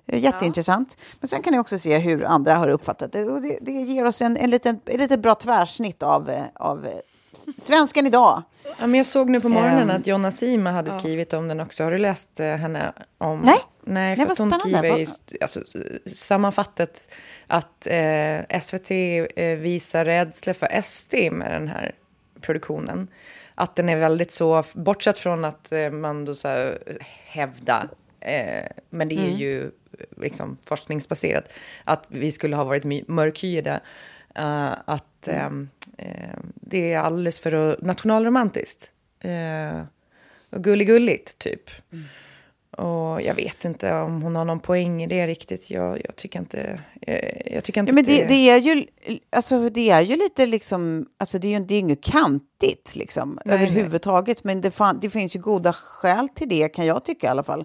Jätteintressant. Men sen kan ni också se hur andra har uppfattat det. Och det, det ger oss en, en, liten, en lite bra tvärsnitt av, av svensken idag. Ja, men jag såg nu på morgonen Ehm, att Jonna Sima hade skrivit om den också. Har du läst henne om... Nej. Nej, för Nej, vad att hon spännande. skriver i, alltså, sammanfattat att eh, SVT eh, visar rädsla för SD med den här produktionen. Att den är väldigt så, bortsett från att eh, man då så här hävda, eh, men det är Mm. ju liksom forskningsbaserat, att vi skulle ha varit mörkhyade. eh, att Mm. eh, eh, det är alldeles för nationalromantiskt. Eh, och gulligulligt, typ. Och jag vet inte om hon har någon poäng i det riktigt. Jag, jag tycker inte... Jag, jag tycker inte Ja, men det, det, är ju, alltså, det är ju lite liksom, alltså det är ju det är inget kantigt liksom, Nej, överhuvudtaget. Men det, fan, det finns ju goda skäl till det, kan jag tycka i alla fall.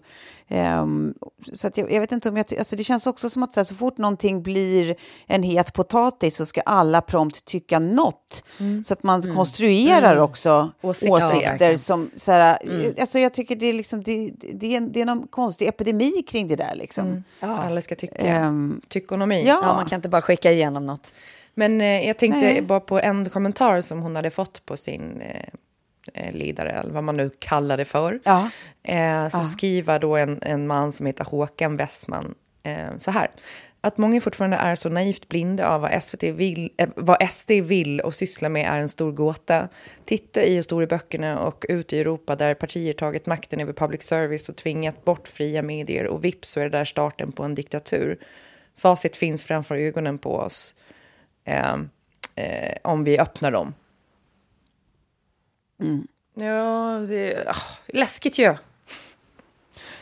Ehm, så att jag, jag vet inte om jag, alltså det känns också som att så, här, så fort någonting blir en het potatis så ska alla prompt tycka något. Så att man konstruerar också Åsikter. åsikter, Ja, som, så här, alltså jag tycker det är liksom, det, det, är en, det är någon konstig epidemi kring det där liksom. alla ska tycka. Ehm, Tyckonomi. ja. Ja, man kan inte bara skicka igenom något. Men eh, jag tänkte Nej. bara på en kommentar som hon hade fått på sin eh, eh, lidare, eller vad man nu kallar det för. Ja. Eh, så skriver då en, en man som heter Håkan Westman eh, så här. Att många fortfarande är så naivt blinda av vad, SVT vill, eh, vad SD vill och sysslar med är en stor gåta. Titta i historieböckerna och ut i Europa där partier tagit makten över public service och tvingat bort fria medier och vips så är det där starten på en diktatur. Facit finns framför ögonen på oss eh, eh, om vi öppnar dem. Ja, det är ah, läskigt ju. Ja,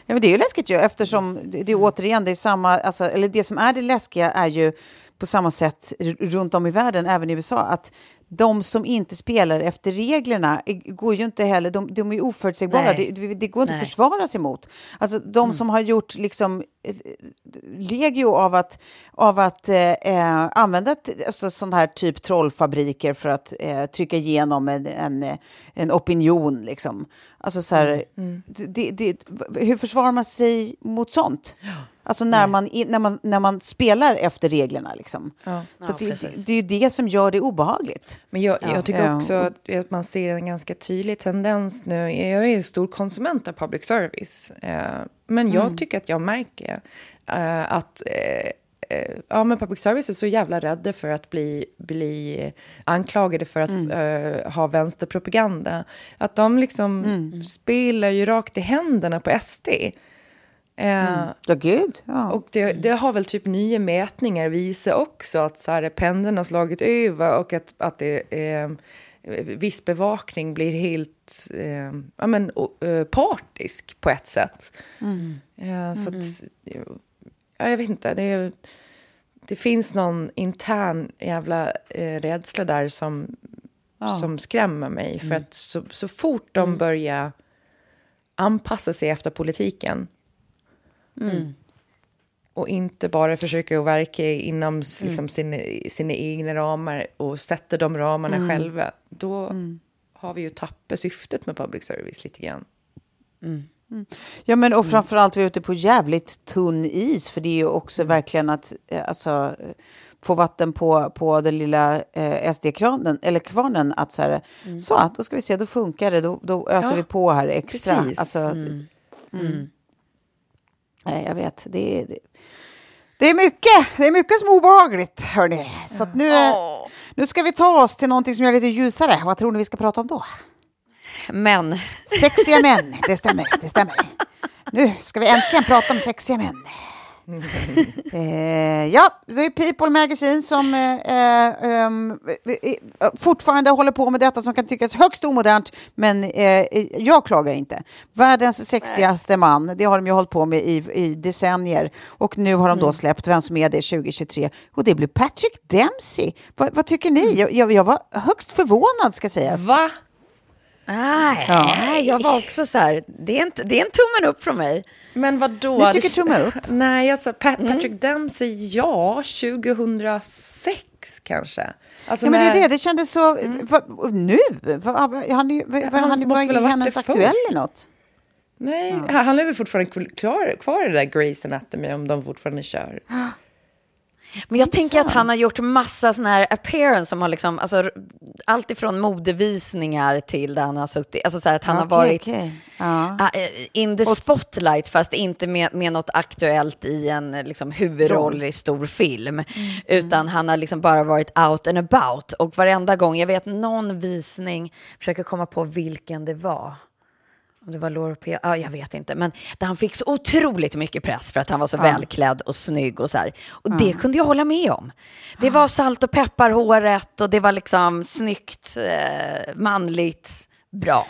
Ja, men det är ju läskigt ju, eftersom det, det är återigen det är samma, alltså, eller det som är det läskiga är ju på samma sätt runt om i världen, även i USA, att de som inte spelar efter reglerna går ju inte heller, de, de är oförutsägbara, det, det, går inte Nej. att försvara sig mot. Alltså de som har gjort liksom eh, legio av att, av att eh, eh, använda alltså, sån här typ trollfabriker för att eh, trycka igenom en, en, en opinion. Liksom. Alltså, så här, Det, det, hur försvarar man sig mot sånt? Alltså när man, i- när, man, när man spelar efter reglerna. Liksom. Så Ja, det, det, är ju det som gör det obehagligt. Men jag, jag tycker Ja. också att, att man ser en ganska tydlig tendens nu. Jag är en stor konsument av public service. Eh, men jag tycker att jag märker eh, att eh, eh, ja, men public service är så jävla rädda för att bli, bli anklagade för att eh, ha vänsterpropaganda. Att de liksom spelar ju rakt i händerna på SD. Eh, Ja, gud. Ja. och det, det har väl typ nya mätningar visat också att så här, pendeln har slagit över och att, att det, eh, viss bevakning blir helt eh, ja, men, eh, partisk på ett sätt. Eh, så att, ja, jag vet inte, det, det finns någon intern jävla eh, rädsla där som, som skrämmer mig. För att så, så fort de börjar anpassa sig efter politiken och inte bara försöka att verka inom s- liksom, sina, sina egna ramar och sätta de ramarna själva, då har vi ju tappat syftet med public service lite grann. Ja, men och framförallt vi är ute på jävligt tunn is, för det är ju också verkligen att eh, alltså, få vatten på, på den lilla eh, SD-kranen, eller kvarnen, att så här, så, då ska vi se, då funkar det, då, då öser Ja, vi på här extra. precis. Alltså, mm. Nej, jag vet, det är, det, det är mycket, det är mycket som är obehagligt, hörni. Så nu, nu ska vi ta oss till någonting som är lite ljusare. Vad tror ni vi ska prata om då? Men Sexiga män, det stämmer, det stämmer. Nu ska vi äntligen prata om sexiga män. Eh, ja, det är People Magazine som eh, eh, ehm, eh, fortfarande håller på med detta som kan tyckas högst omodernt, men eh, jag klagar inte. Världens sexigaste man, det har de ju hållit på med i, i decennier och nu har de då släppt Vem som är det 2023 och det blir Patrick Dempsey. Va, vad tycker ni? Jag, jag, jag var högst förvånad ska sägas. Va? Nej, Ja. jag var också så här, det är, inte, det är en tummen upp från mig. Men vad då? Ni tycker tumme upp? Nej, alltså Pat, Patrick Dempsey, ja, 2006 kanske. Alltså Ja, men det är när- det, det kändes så... Va, nu? Va, han, är han han, måste var väl ha varit hennes aktuell eller något? Nej, han han lever fortfarande kvar, kvar i det där Grey's Anatomy om de fortfarande kör. Men jag tänker att han har gjort massa sådana här appearance som har liksom, alltså, allt ifrån modevisningar till där han har suttit, alltså så att han har Okej, varit. Ja. ah, in the spotlight fast inte med, med något aktuellt i en liksom, huvudroll i stor film. Utan han har liksom bara varit out and about. Och varenda gång, jag vet någon visning, försöker komma på vilken det var. Om det var Laura P. Ja, jag vet inte. Men där han fick så otroligt mycket press för att han var så välklädd och snygg och så här. Och det kunde jag hålla med om. Det var salt och pepparhåret och det var liksom snyggt, eh, manligt, bra.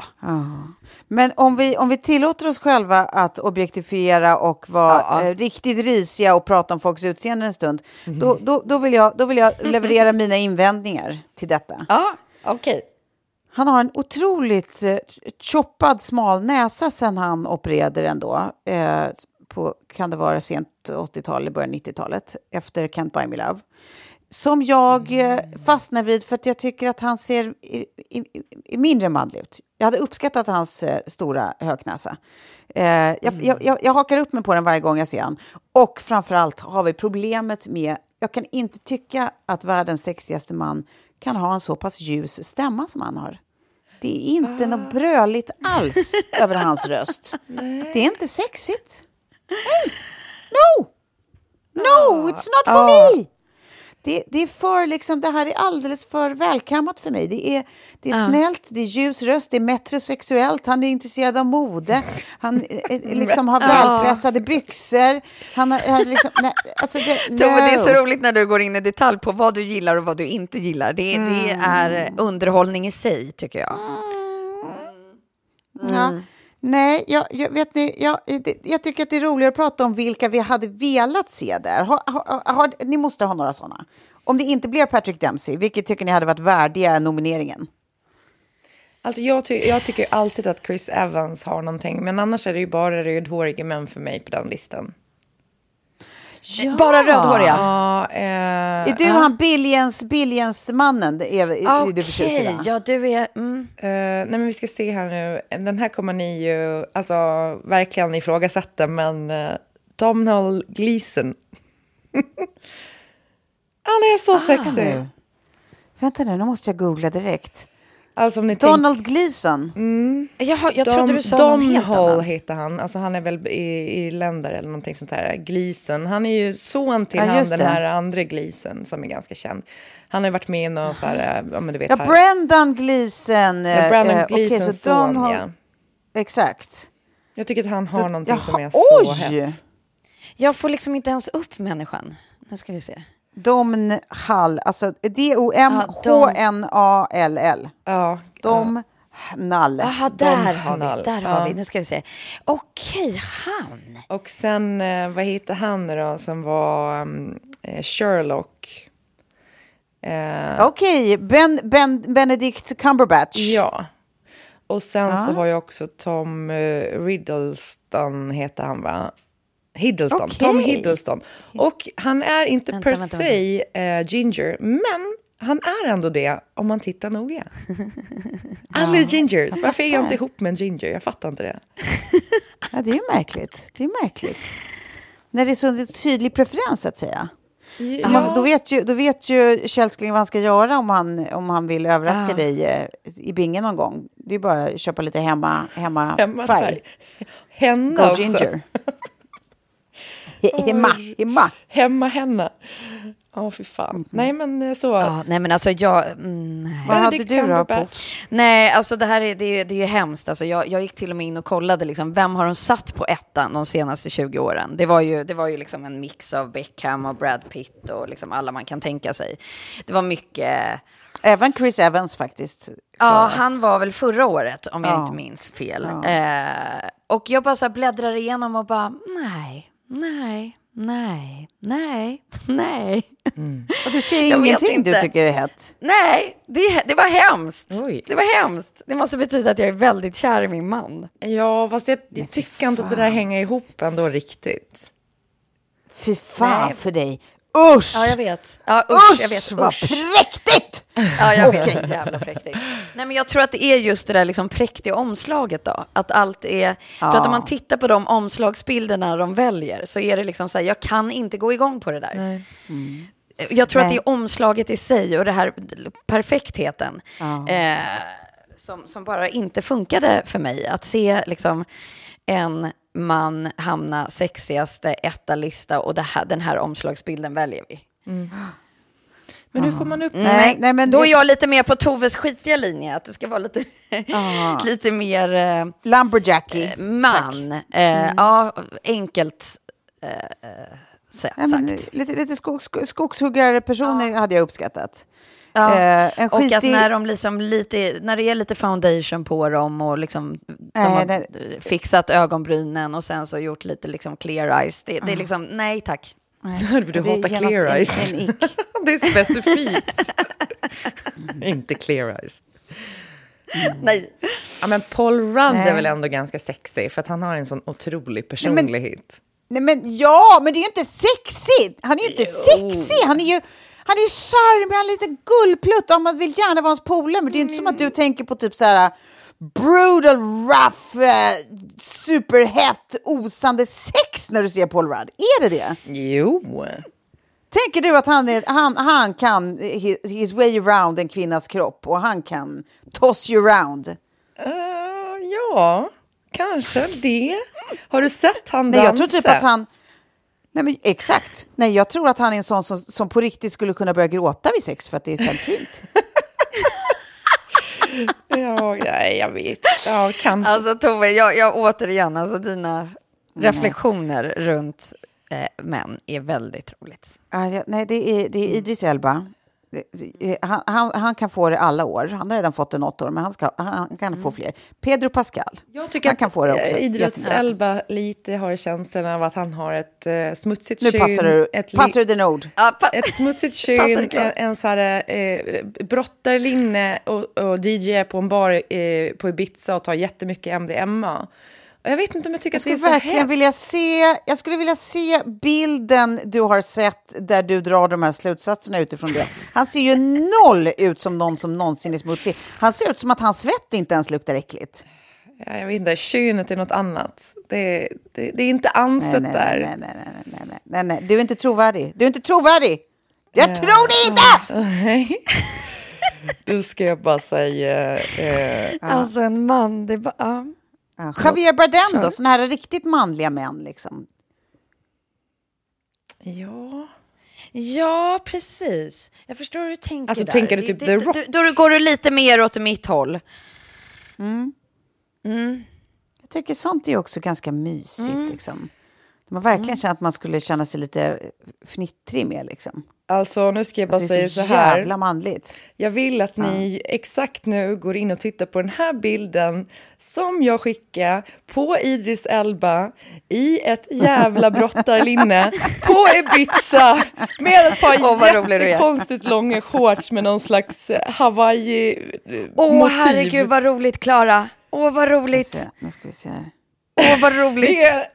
Men om vi, om vi tillåter oss själva att objektifiera och vara Ja. eh, riktigt risiga och prata om folks utseende en stund, då, då, då, vill jag, då vill jag leverera mina invändningar till detta. Ja, okej. Han har en otroligt eh, choppad smal näsa sen han opererade den då. Eh, på, kan det vara sent 80-tal eller början 90-talet, efter Can't Buy Me Love. Som jag eh, fastnar vid för att jag tycker att han ser i, i, i mindre manlig ut. Jag hade uppskattat hans eh, stora höknäsa. Eh, jag, jag, jag, jag hakar upp mig på den varje gång jag ser han. Och framförallt har vi problemet med, jag kan inte tycka att världens sexigaste man kan ha en så pass ljus stämma som han har. Det är inte något bröligt alls över hans röst. Det är inte sexigt. Nej. No! No, it's not for me! Det, det är för liksom, det här är alldeles för välkammat för mig. Det är, det är snällt, det är ljus röst, det är metrosexuellt, han är intresserad av mode, han eh, eh, liksom har välpressade byxor. Han har, har liksom, nej, alltså det, Tove, det är så roligt när du går in i detalj på vad du gillar och vad du inte gillar. Det, det är underhållning i sig, tycker jag. Ja. Nej, jag, jag, vet ni, jag, jag tycker att det är roligare att prata om vilka vi hade velat se där. Har, har, har, ni måste ha några sådana. Om det inte blev Patrick Dempsey, vilket tycker ni hade varit värdiga nomineringen? Alltså jag, ty jag tycker alltid att Chris Evans har någonting, men annars är det ju bara rödhåriga män för mig på den listan. Bara rödhåriga? Ja, eh, Är du han Billions, Billions-mannen? Det är, är du förtjust i ja du är... Mm. Eh, nej men vi ska se här nu. Den här kommer ni ju alltså, verkligen ifrågasätta, men uh, Domhnall Gleeson. Han är så sexig. nu. Vänta nu, nu måste jag googla direkt. Alltså om ni Donald Gleeson. Jaha, jag tänker... trodde du sa någon helt Domhnall annan. heter han. Alltså han är väl i- irländare eller någonting sånt här. Gleeson. Han är ju son till Ja, han den här andra Gleeson som är ganska känd. Han har varit med i någon så här, ja men du vet Ja, här. Brendan Gleeson. Ja, eh, okej, Gleesons så son, Donald- ja. Exakt. Jag tycker att han har Så någonting som jaha, är så oj! hett. Jag får liksom inte ens upp människan. Nu ska vi se. Domhnall, alltså D-O-M-H-N-A-L-L. Ja, Domhnall. Jaha, där har vi. Där har ja. vi. Nu ska vi se. Okej, han. Och sen, eh, vad heter han nu då, som var um, Sherlock? Eh, Okej, ben, ben, Benedict Cumberbatch. Ja. Och sen så Ja. har jag också Tom uh, Riddleston, heter han va? Hiddleston, Okej. Tom Hiddleston. Och han är inte Vänta, per vänta, se eh, ginger, men han är ändå det om man tittar noga. Alla är gingers, varför är jag inte ihop med en ginger? Jag fattar inte det. Ja, det är ju märkligt. Det är märkligt. När det är så tydlig preferens, så att säga. Så man, då, vet ju, då vet ju Källskling vad han ska göra om han, om han vill överraska Ja. dig eh, i bingen någon gång. Det är bara att köpa lite hemma, hemma, Hemmafärg. färg. Henna Go också. ginger. He- hemma, hemma. Hemma henna. Ja, fy fan. Nej, men eh, så. Ja, nej men alltså jag... Mm. Vad hade du då? På? Nej, alltså det här är, det är, ju- det är ju hemskt. Alltså jag, jag gick till och med in och kollade, liksom, vem har de satt på ettan de senaste 20 åren? Det var ju, det var ju liksom en mix av Beckham och Brad Pitt och liksom alla man kan tänka sig. Det var mycket... Även Chris Evans faktiskt. Ja, han var väl förra året, om jag Ja. inte minns fel. Eh, och jag bara så bläddrar igenom och bara, nej, nej, nej, nej, nej. Och du ser ingenting du tycker är hett. Nej, det, det var hemskt. Oj. Det var hemskt. Det måste betyda att jag är väldigt kär i min man. Ja, fast jag, jag tycker inte att det där hänger ihop ändå riktigt. Fy fan Nej. för dig. Usch! Ja, jag vet. Ja, usch, Usch, jag vet. vad Usch. präktigt! Ja, jag vet. Okej. Jävla präktigt. Nej, men jag tror att det är just det där liksom präktiga omslaget då. Att allt är... För att om man tittar på de omslagsbilderna de väljer så är det liksom så här, jag kan inte gå igång på det där. Jag tror att Nej. det är omslaget i sig och det här perfektheten eh, som, som bara inte funkade för mig. Att se liksom en man hamna sexigaste etta-lista och här, den här omslagsbilden väljer vi. Men hur får man upp... Nej, nej, men Då är jag lite mer på Toves skitiga linje, att det ska vara lite, Ah. lite mer eh, Lumberjacky. man. Eh, Ja, enkelt eh, eh, sa- Nej, men, sagt. lite lite skogs, skogshuggarpersoner hade jag uppskattat. Ja, Eh, en och att när, de liksom lite, när det är lite foundation på dem och liksom, de Nej, har det- fixat ögonbrynen och sen så gjort lite liksom clear eyes. Det, det är liksom, nej tack. Nej, Du hatar clear en- eyes. En ick. det är specifikt. inte clear eyes. Nej. Ja, men Paul Rudd Nej. är väl ändå ganska sexig för att han har en sån otrolig personlighet. Nej men ja, men det är ju inte sexigt. Han är ju inte sexig. Han är ju han är charmig, han är lite gullplutt och man vill gärna vara hans polare. Men det är inte som att du tänker på typ så här brutal, rough, eh, superhett, osande sex när du ser Paul Rudd. Är det det? Jo. Tänker du att han, är, han, han kan his, his way around en kvinnas kropp och han kan toss you around? Eh, ja, kanske det. Har du sett han Nej, dansa? jag tror typ att han... Nej, men exakt. Nej, jag tror att han är en sån som, som på riktigt skulle kunna börja gråta vid sex för att det är så fint. Ja, nej, jag vet. Ja, kanske. Alltså Tove, jag, jag återigen, alltså dina reflektioner runt eh, män är väldigt roligt. Ja, ja, nej, det är, det är Idris Elba. Det- det- Han, han, han kan få det alla år. Han har redan fått det något år, men han, ska, han kan få fler. Pedro Pascal. Jag tycker han kan få det också. eh, Idris Jättemycket. Elba lite har känslan av att han har ett eh, smutsigt Nu kyn. passar du, ett, passar du ord. Ja, ett smutsigt Passar kyn, en, en så här eh, brottarlinne och, och DJ är på en bar eh, på Ibiza och tar jättemycket MDMA. Jag vet inte om jag tycker Jag att det är skulle så verkligen hett. vilja se, jag skulle vilja se bilden du har sett där du drar de här slutsatserna utifrån det. Han ser ju noll ut som någon som någonsin är smutsig. Han ser ut som att hans svett inte ens luktar äckligt. Ja, jag vet inte, könet är något annat. Det, det, det är inte anset nej, där. Nej, nej, nej, nej, nej, nej, nej, du är inte trovärdig. Du är inte trovärdig! Jag tror det inte! Nej. Då ska jag bara säga... Eh, Alltså en man, det är bara... Ja. Ja, Javier Bardem då, såna här riktigt manliga män liksom. ja... Ja, precis. Jag förstår hur du tänker Alltså, där. tänker du typ Det- The Rock? Då, då går du lite mer åt mitt håll. Jag tycker sånt är också ganska mysigt liksom. Man verkligen känner att man skulle känna sig lite fnittrig med liksom. Alltså, nu ska jag bara Alltså, säga så så här. jävla manligt. Jag vill att ni exakt nu går in och tittar på den här bilden som jag skickade på Idris Elba i ett jävla brottarlinne på Ibiza med ett par är. jättekonstigt långa shorts med någon slags eh, Hawaii-motiv. Åh, herregud vad roligt, Klara. Åh, vad roligt. Så, nu ska vi se här. Åh, vad roligt. Det är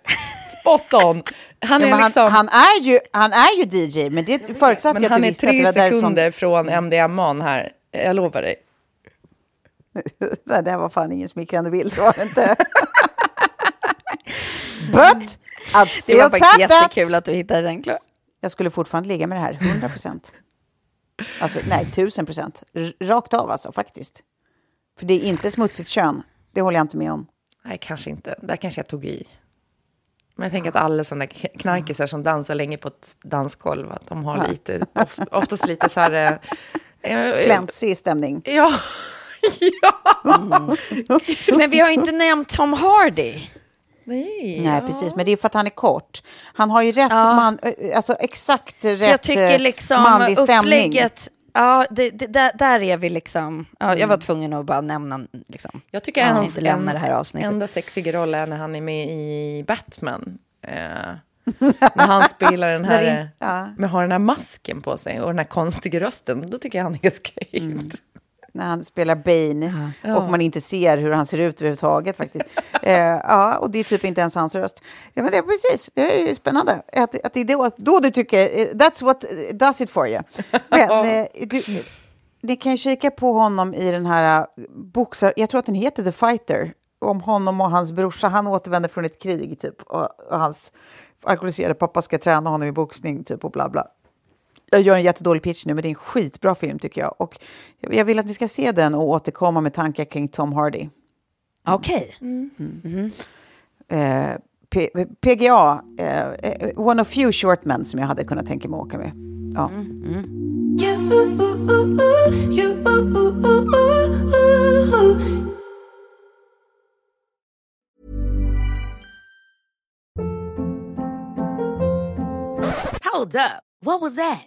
spot on. Han Ja, är men liksom... han, han, är ju, han är ju DJ, men det förutsatte men jag att han du är visste att det tre var därifrån. sekunder från MDMA här. Jag lovar dig. Det här var fan ingen smickrande bild, var det inte? But I'd Det still var faktiskt tap that. jättekul att du hittade den, Klara. Jag skulle fortfarande ligga med det här, 100 procent. Alltså, nej, 1000 procent. Rakt av alltså, faktiskt. För det är inte smutsigt kön. Det håller jag inte med om. Nej, kanske inte. Där kanske jag tog i. Men jag tänker att alla sådana knarkisar som dansar länge på ett dansgolv, att de har lite, of, oftast lite så här... eh, eh, Flänsig stämning. Ja. ja. Men vi har ju inte nämnt Tom Hardy. Nej. Nej, precis. Men det är för att han är kort. Han har ju rätt, Ja. man, alltså exakt rätt jag tycker eh, liksom manlig stämning. upplägget... Ja, det, det, där, där är vi liksom... Ja, jag var tvungen att bara nämna... Liksom. Jag tycker Ja, hans inte det här avsnittet. enda sexiga roll är när han är med i Batman. Eh, när han spelar den här, ja. med har den här masken på sig och den här konstiga rösten. Då tycker jag han är ganska Mm. När han spelar Bane och man inte ser hur han ser ut överhuvudtaget faktiskt. eh, ja, och det är typ inte ens hans röst. Ja, men det är precis, det är spännande att, att det är då, då du tycker, eh, that's what does it for you. Men eh, du, ni kan ju kika på honom i den här uh, boxar, jag tror att den heter The Fighter, om honom och hans brorsa, han återvänder från ett krig typ och, och hans alkoholiserade pappa ska träna honom i boxning typ och bla bla. Jag gör en jättedålig pitch nu, men det är en skitbra film tycker jag. Och jag vill att ni ska se den och återkomma med tankar kring Tom Hardy. Okej. Eh, P- PGA, eh, eh, one of few short men som jag hade kunnat tänka mig att åka med. Ja. Hold up. What was that?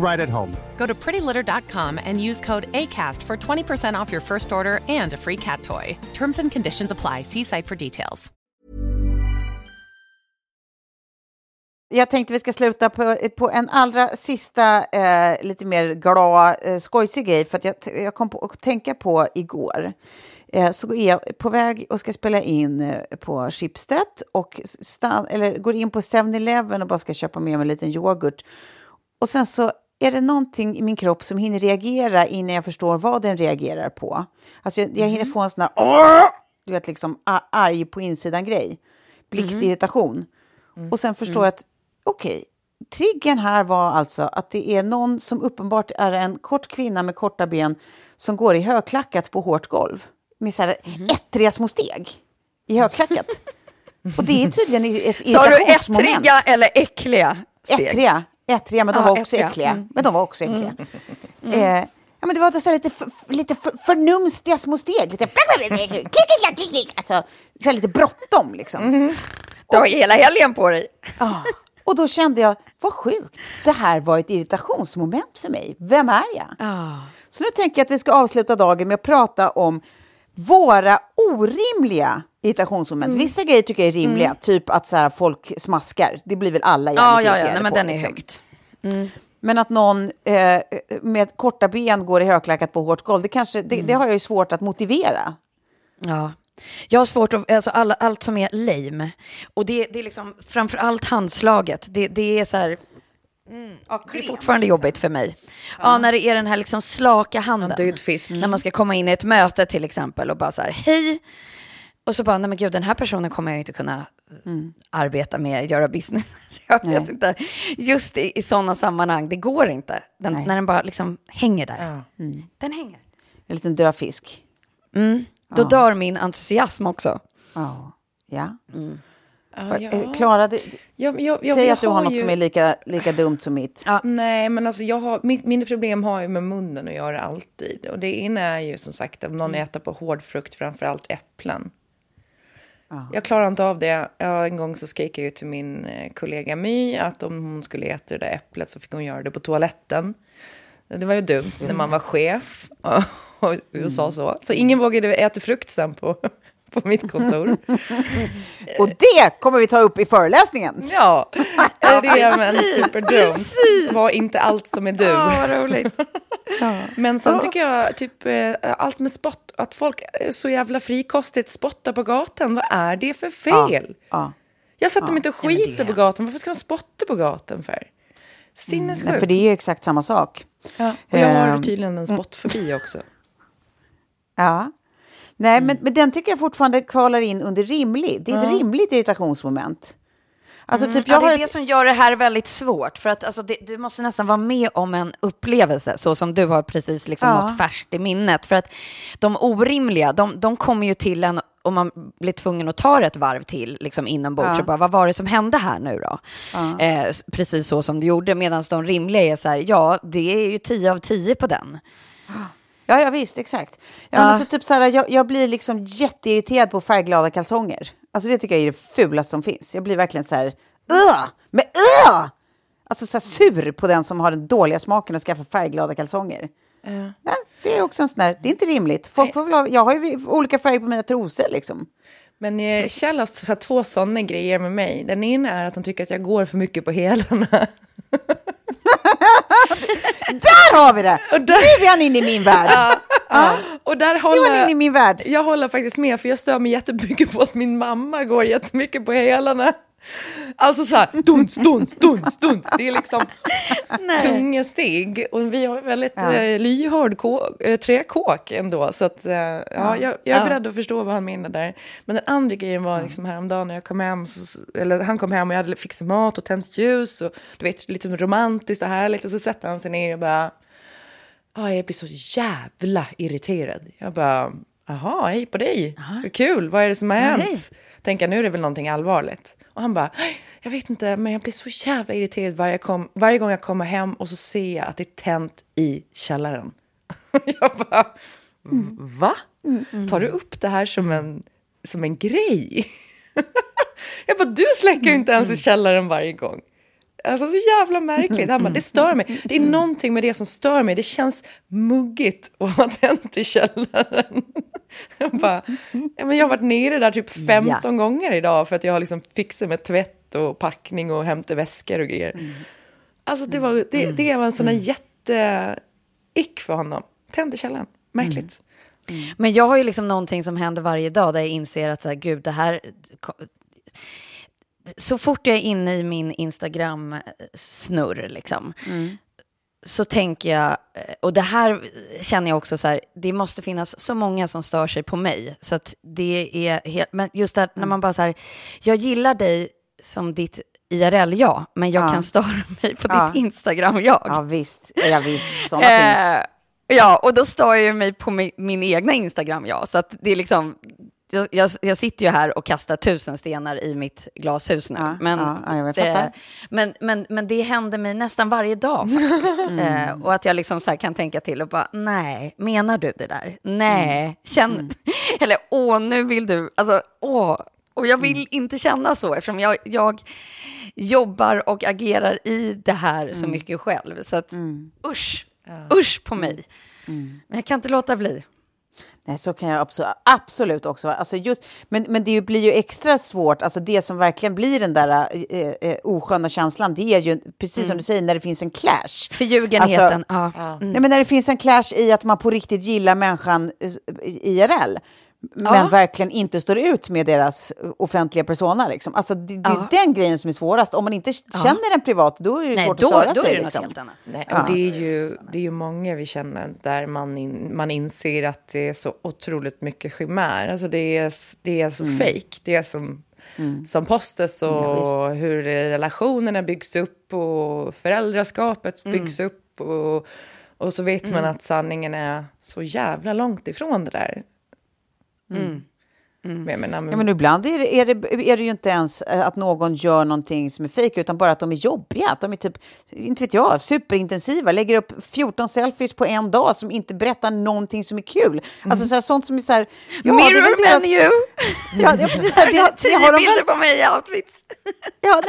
right at home. Go to prettylitter.com and use code ACAST for 20% off your first order and a free cat toy. Terms and conditions apply. See site for details. Jag tänkte vi ska sluta på, på en allra sista, eh, lite mer glad, eh, skojsig grej. För att jag, jag kom på att tänka på igår. Eh, så är jag på väg och ska spela in eh, på Schibsted och stan, eller går in på 7-Eleven och bara ska köpa med mig en liten yoghurt. Och sen så är det någonting i min kropp som hinner reagera innan jag förstår vad den reagerar på. Alltså jag, jag hinner få en sån här, "Åh!" du vet, liksom arg på insidan-grej. Blixtirritation. Och sen förstår jag att, okej, triggern här var alltså att det är någon som uppenbart är en kort kvinna med korta ben som går i högklackat på hårt golv. Med så här ettriga små steg i högklackat. Och det är tydligen ett Sa du irritationsmoment. ettriga eller äckliga steg? Ettriga, ettriga, men de Ja, var också äckliga. äckliga. Mm. Men de var också äckliga. Eh, ja, men det var så lite, för, lite för, förnumstiga små steg. Lite, alltså, så lite bråttom liksom. Du har hela helgen på dig. Ah, och då kände jag, vad sjukt. Det här var ett irritationsmoment för mig. Vem är jag? Ah. Så nu tänker jag att vi ska avsluta dagen med att prata om våra orimliga irritationsmoment. Mm. Vissa grejer tycker jag är rimliga, typ att så här, folk smaskar. Det blir väl alla jävligt Ja, ja, ja. Nej, men på. den är liksom. högt. Men att någon eh, med korta ben går i högklackat på hårt golv, det, kanske, det, Mm. det har jag ju svårt att motivera. Ja. Jag har svårt att, alltså alla, allt som är lame. Och det, det är liksom framför allt handslaget. Det, det är så här, det är fortfarande jobbigt för mig. Ja. när det är den här liksom slaka handen. fisk. När man ska komma in i ett möte till exempel och bara så här, hej. Och så bara, nej men gud, den här personen kommer jag inte kunna arbeta med, göra business. Jag vet Nej. inte. Just i, i sådana sammanhang, det går inte. Den, när den bara liksom hänger där. Den hänger. En liten död fisk. Då dör min entusiasm också. Ja. ja. Ja, Eh, Klara, det- Jag, jag, jag, säg jag att du har något ju- som är lika, lika dumt som mitt. Nej, men alltså jag har, mitt, mina problem har ju med munnen att göra alltid. Och det ena är ju som sagt om någon äter på hård frukt, framförallt äpplen. Jag klarar inte av det. En gång så skrek jag ju till min eh, kollega My att om hon skulle äta det där äpplet så fick hon göra det på toaletten. Det var ju dumt när man var chef och, och, sa så. Så ingen vågade äta frukt sen på, på mitt kontor. Och det kommer vi ta upp i föreläsningen. Ja, det är men superdumt. Var inte allt som är du. Ja, vad roligt. Men sen tycker jag typ eh, allt med spott, att folk så jävla frikostigt spottar på gatan. Vad är det för fel? Ja. Jag sätter mig inte och skiter på gatan. Varför ska man spotta på gatan för? Sinnessjukt. Nej, för det är ju exakt samma sak. ja, och jag har Ehm, tydligen en spottfobi också. Ja. Nej, Mm. men, men den tycker jag fortfarande kvalar in under rimlig. Det är ett rimligt irritationsmoment. Alltså, typ, jag Mm. Ja, det är ett, det som gör det här väldigt svårt. För att alltså, det, du måste nästan vara med om en upplevelse, så som du har precis liksom Ja. något färskt i minnet. För att de orimliga, de, de kommer ju till en om man blir tvungen att ta ett varv till liksom inombords Ja. och bara, vad var det som hände här nu då? Eh, s- precis så som du gjorde, medan de rimliga är så här, ja, det är ju 10 av 10 på den. Ja, ja visst, exakt. Ja, Ja. Men så typ så här, jag, jag blir liksom jätteirriterad på färgglada kalsonger. Alltså det tycker jag är det fulaste som finns. Jag blir verkligen så här, Ugh! Men ugh! Alltså så sur på den som har den dåliga smaken och skaffar färgglada kalsonger. Ja, det är också en sån där, det är inte rimligt. Folk får väl ha, jag har ju olika färger på mina trosor liksom. Men eh, Kjell har så- två sådana grejer med mig. Den ena är att han tycker att jag går för mycket på hälarna. Där har vi det! Nu är han inne i min värld. Och där Nu är håller han inne i min värld. jag håller faktiskt med, för jag stör mig jättemycket på att min mamma går jättemycket på hälarna. Alltså så här, duns, duns, duns, duns. Det är liksom tunga steg. Och vi har väldigt Ja. eh, lyhörd kå- eh, träkåk ändå. Så att, eh, ja, jag, jag är beredd att förstå vad han menar där. Men den andra grejen var liksom häromdagen när jag kom hem, så, eller han kom hem och jag hade fixat mat och tänt ljus. Och du vet, lite romantiskt och härligt. Och så sätter han sig ner och bara, ah, jag blir så jävla irriterad. Jag bara, jaha, hej på dig. Kul, vad är det som har hänt? Tänker nu är det väl någonting allvarligt. Och han bara, jag vet inte, men jag blir så jävla irriterad varje, kom, varje gång jag kommer hem och så ser jag att det är tänt i källaren. jag bara, "V- va? Tar du upp det här som en, som en grej? jag bara, du släcker ju inte ens i källaren varje gång. Alltså så jävla märkligt. Han bara, det stör mig. Det är någonting med det som stör mig. Det känns muggigt att ha tänt i källaren. Jag bara, ja, men jag har varit nere där typ 15 gånger idag för att jag har liksom fixat med tvätt och packning och hämtat väskor och grejer. Alltså det var, det, det var en sån här jätte-ick för honom. Tänd i källaren. Märkligt. Men jag har ju liksom någonting som händer varje dag där jag inser att så här, gud, det här... Så fort jag är inne i min Instagram-snurr, liksom, så tänker jag, eh, och det här känner jag också så här, det måste finnas så många som stör sig på mig. Så att det är helt, men just det här, när man bara så här, jag gillar dig som ditt IRL-jag, men jag Ja. kan störa mig på Ja. ditt Instagram-jag. Ja visst, ja, visst. sådana finns. Eh, Ja, och då står jag mig på min, min egna Instagram, ja. Så att det är liksom, jag, jag, jag sitter ju här och kastar tusen stenar i mitt glashus nu. Ja, men, ja, det, men, men, men det händer mig nästan varje dag faktiskt. Mm. Eh, och att jag liksom så kan tänka till och bara, nej, menar du det där? Nej, Mm. känn... Eller, åh, nu vill du... Alltså, åh. Och jag vill inte känna så eftersom jag, jag jobbar och agerar i det här så Mm. mycket själv. Så att, usch, usch på mig. Mm. Men jag kan inte låta bli. Nej, så kan jag absolut, absolut också alltså just, Men, men det blir ju extra svårt, alltså det som verkligen blir den där eh, eh, osköna känslan, det är ju precis som du säger, när det finns en clash. Förljugenheten, Alltså, ja. Nej, men när det finns en clash i att man på riktigt gillar människan IRL, men verkligen inte står ut med deras offentliga persona. Liksom. Alltså, det, det är Ja. den grejen som är svårast. Om man inte känner den privat, då är det Nej, svårt då, att störa då sig. är det något liksom. helt annat. Nej, och det, är ju, det är ju många vi känner där man, in, man inser att det är så otroligt mycket chimär. Alltså det är, det är så Mm. fake. Det är som, som postes och Ja, hur relationerna byggs upp och föräldraskapet Mm. byggs upp. Och, och så vet man att sanningen är så jävla långt ifrån det där. Mm. mm. Men jag menar, men, Ja, men ibland är det, är, det, är det ju inte ens eh, att någon gör någonting som är fejk, utan bara att de är jobbiga. Att de är typ, inte vet jag, superintensiva, lägger upp 14 selfies på en dag som inte berättar någonting som är kul. Alltså så här, sånt som är så här... Ja, det Mirror deras- menu! Ja, ja, precis. Så här, det, har- det Tio har de väl bilder på mig i outfits. Ja,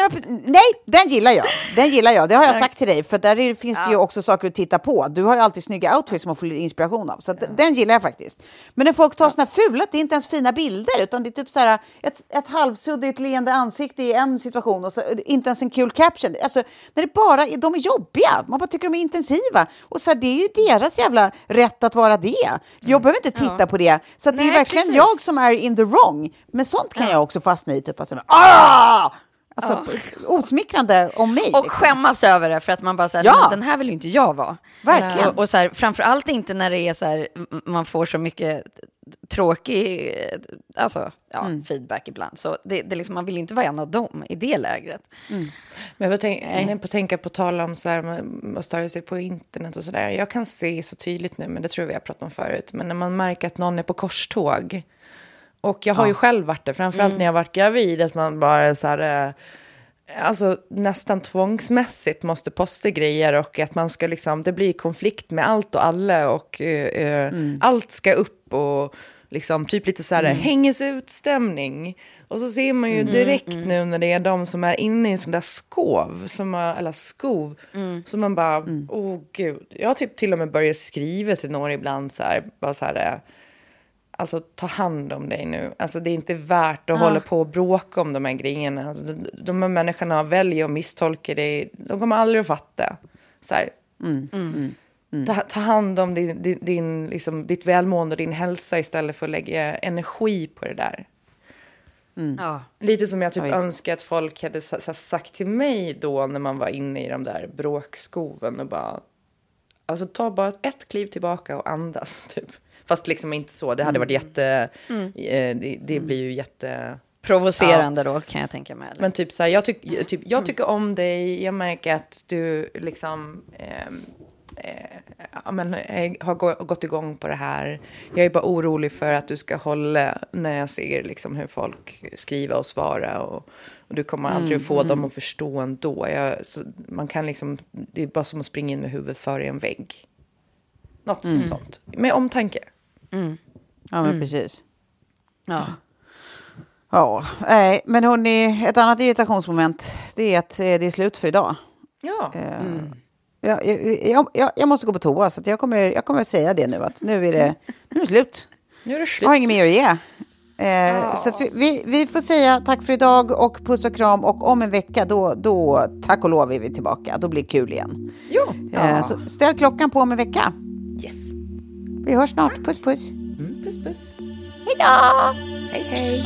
nej, den gillar jag. Den gillar jag. Det har jag sagt till dig. För där är, finns det ju också saker att titta på. Du har ju alltid snygga outfits som man får inspiration av. Så att den gillar jag faktiskt. Men när folk tar såna här fula, det är inte ens fina bilder. Utan det är typ så här, ett, ett halvsuddigt leende ansikte i en situation och så, inte ens en kul caption. Alltså, när det bara, de är jobbiga. Man bara tycker de är intensiva. Och så här, det är ju deras jävla rätt att vara det. Jag behöver inte titta på det. Så att det är Nej, verkligen precis. jag som är in the wrong. Men sånt kan jag också fastna i. Typ att säga, ah! Alltså, osmickrande om mig. Och liksom. skämmas över det för att man bara säger, Ja. ja. den här vill ju inte jag vara. Verkligen. Och, och så här, framför allt inte när det är så här, man får så mycket tråkig alltså, ja, Mm. feedback ibland. Så det, det är liksom, man vill ju inte vara en av dem i det lägret. Men jag tänker på, tänka på tala om så här, med att störa sig på internet och sådär. Jag kan se så tydligt nu, men det tror jag vi har pratat om förut. Men när man märker att någon är på korståg. Och jag har ju själv varit det, framförallt när jag varit gravid. Att man bara så här, eh, alltså nästan tvångsmässigt måste posta grejer. Och att man ska liksom, det blir konflikt med allt och alla. Och eh, eh, allt ska upp och liksom typ lite så här mm. hänges ut-stämning. Och så ser man ju direkt mm. nu när det är de som är inne i en sån där skov, som har, eller skov, mm. som man bara, mm. åh oh, gud. Jag har typ till och med börjat skriva till några ibland så här, bara så här, alltså ta hand om dig nu. Alltså det är inte värt att ja. hålla på och bråka om de här grejerna. Alltså, de, de här människorna väljer att misstolka dig, de kommer aldrig att fatta. Så här, mm. Mm. Mm. Ta, ta, hand om din, din, din, liksom, ditt välmående och din hälsa istället för att lägga energi på det där. Mm. Ja. Lite som jag typ ja, önskar att folk hade sagt till mig då när man var inne i de där bråkskoven och bara... Alltså ta bara ett kliv tillbaka och andas typ. Fast liksom inte så, det hade varit mm. jätte... Mm. Eh, det, det, blir ju jätte... Provocerande ja. då kan jag tänka mig. Men typ så här, jag, tyck, typ, jag tycker om dig, jag märker att du liksom... Eh, eh, men, jag har gått igång på det här. Jag är bara orolig för att du ska hålla när jag ser liksom, hur folk skriver och svarar. Och, och du kommer aldrig mm, få mm. dem att förstå ändå. Jag, så, man kan liksom, det är bara som att springa in med huvudet före en vägg. Något mm. sånt. Med omtanke. Mm. Ja, men mm. precis. Ja. Ja, nej, men hörni, ett annat irritationsmoment det är att eh, det är slut för idag. Ja. Uh, jag, jag, jag, jag, måste gå på toa, så jag, kommer, jag kommer säga det nu. Att nu är det, nu är det slut. Nu är det slut. Jag har inget mer att ge. Eh, ja. Så vi, vi, vi, får säga tack för idag och puss och kram. Och om en vecka, då, då tack och lov är vi tillbaka. Då blir det kul igen. Jo. Eh, så ställ klockan på om en vecka. Yes. Vi hörs snart. Puss, puss. Mm, puss, puss. Hej då! Hej, hej.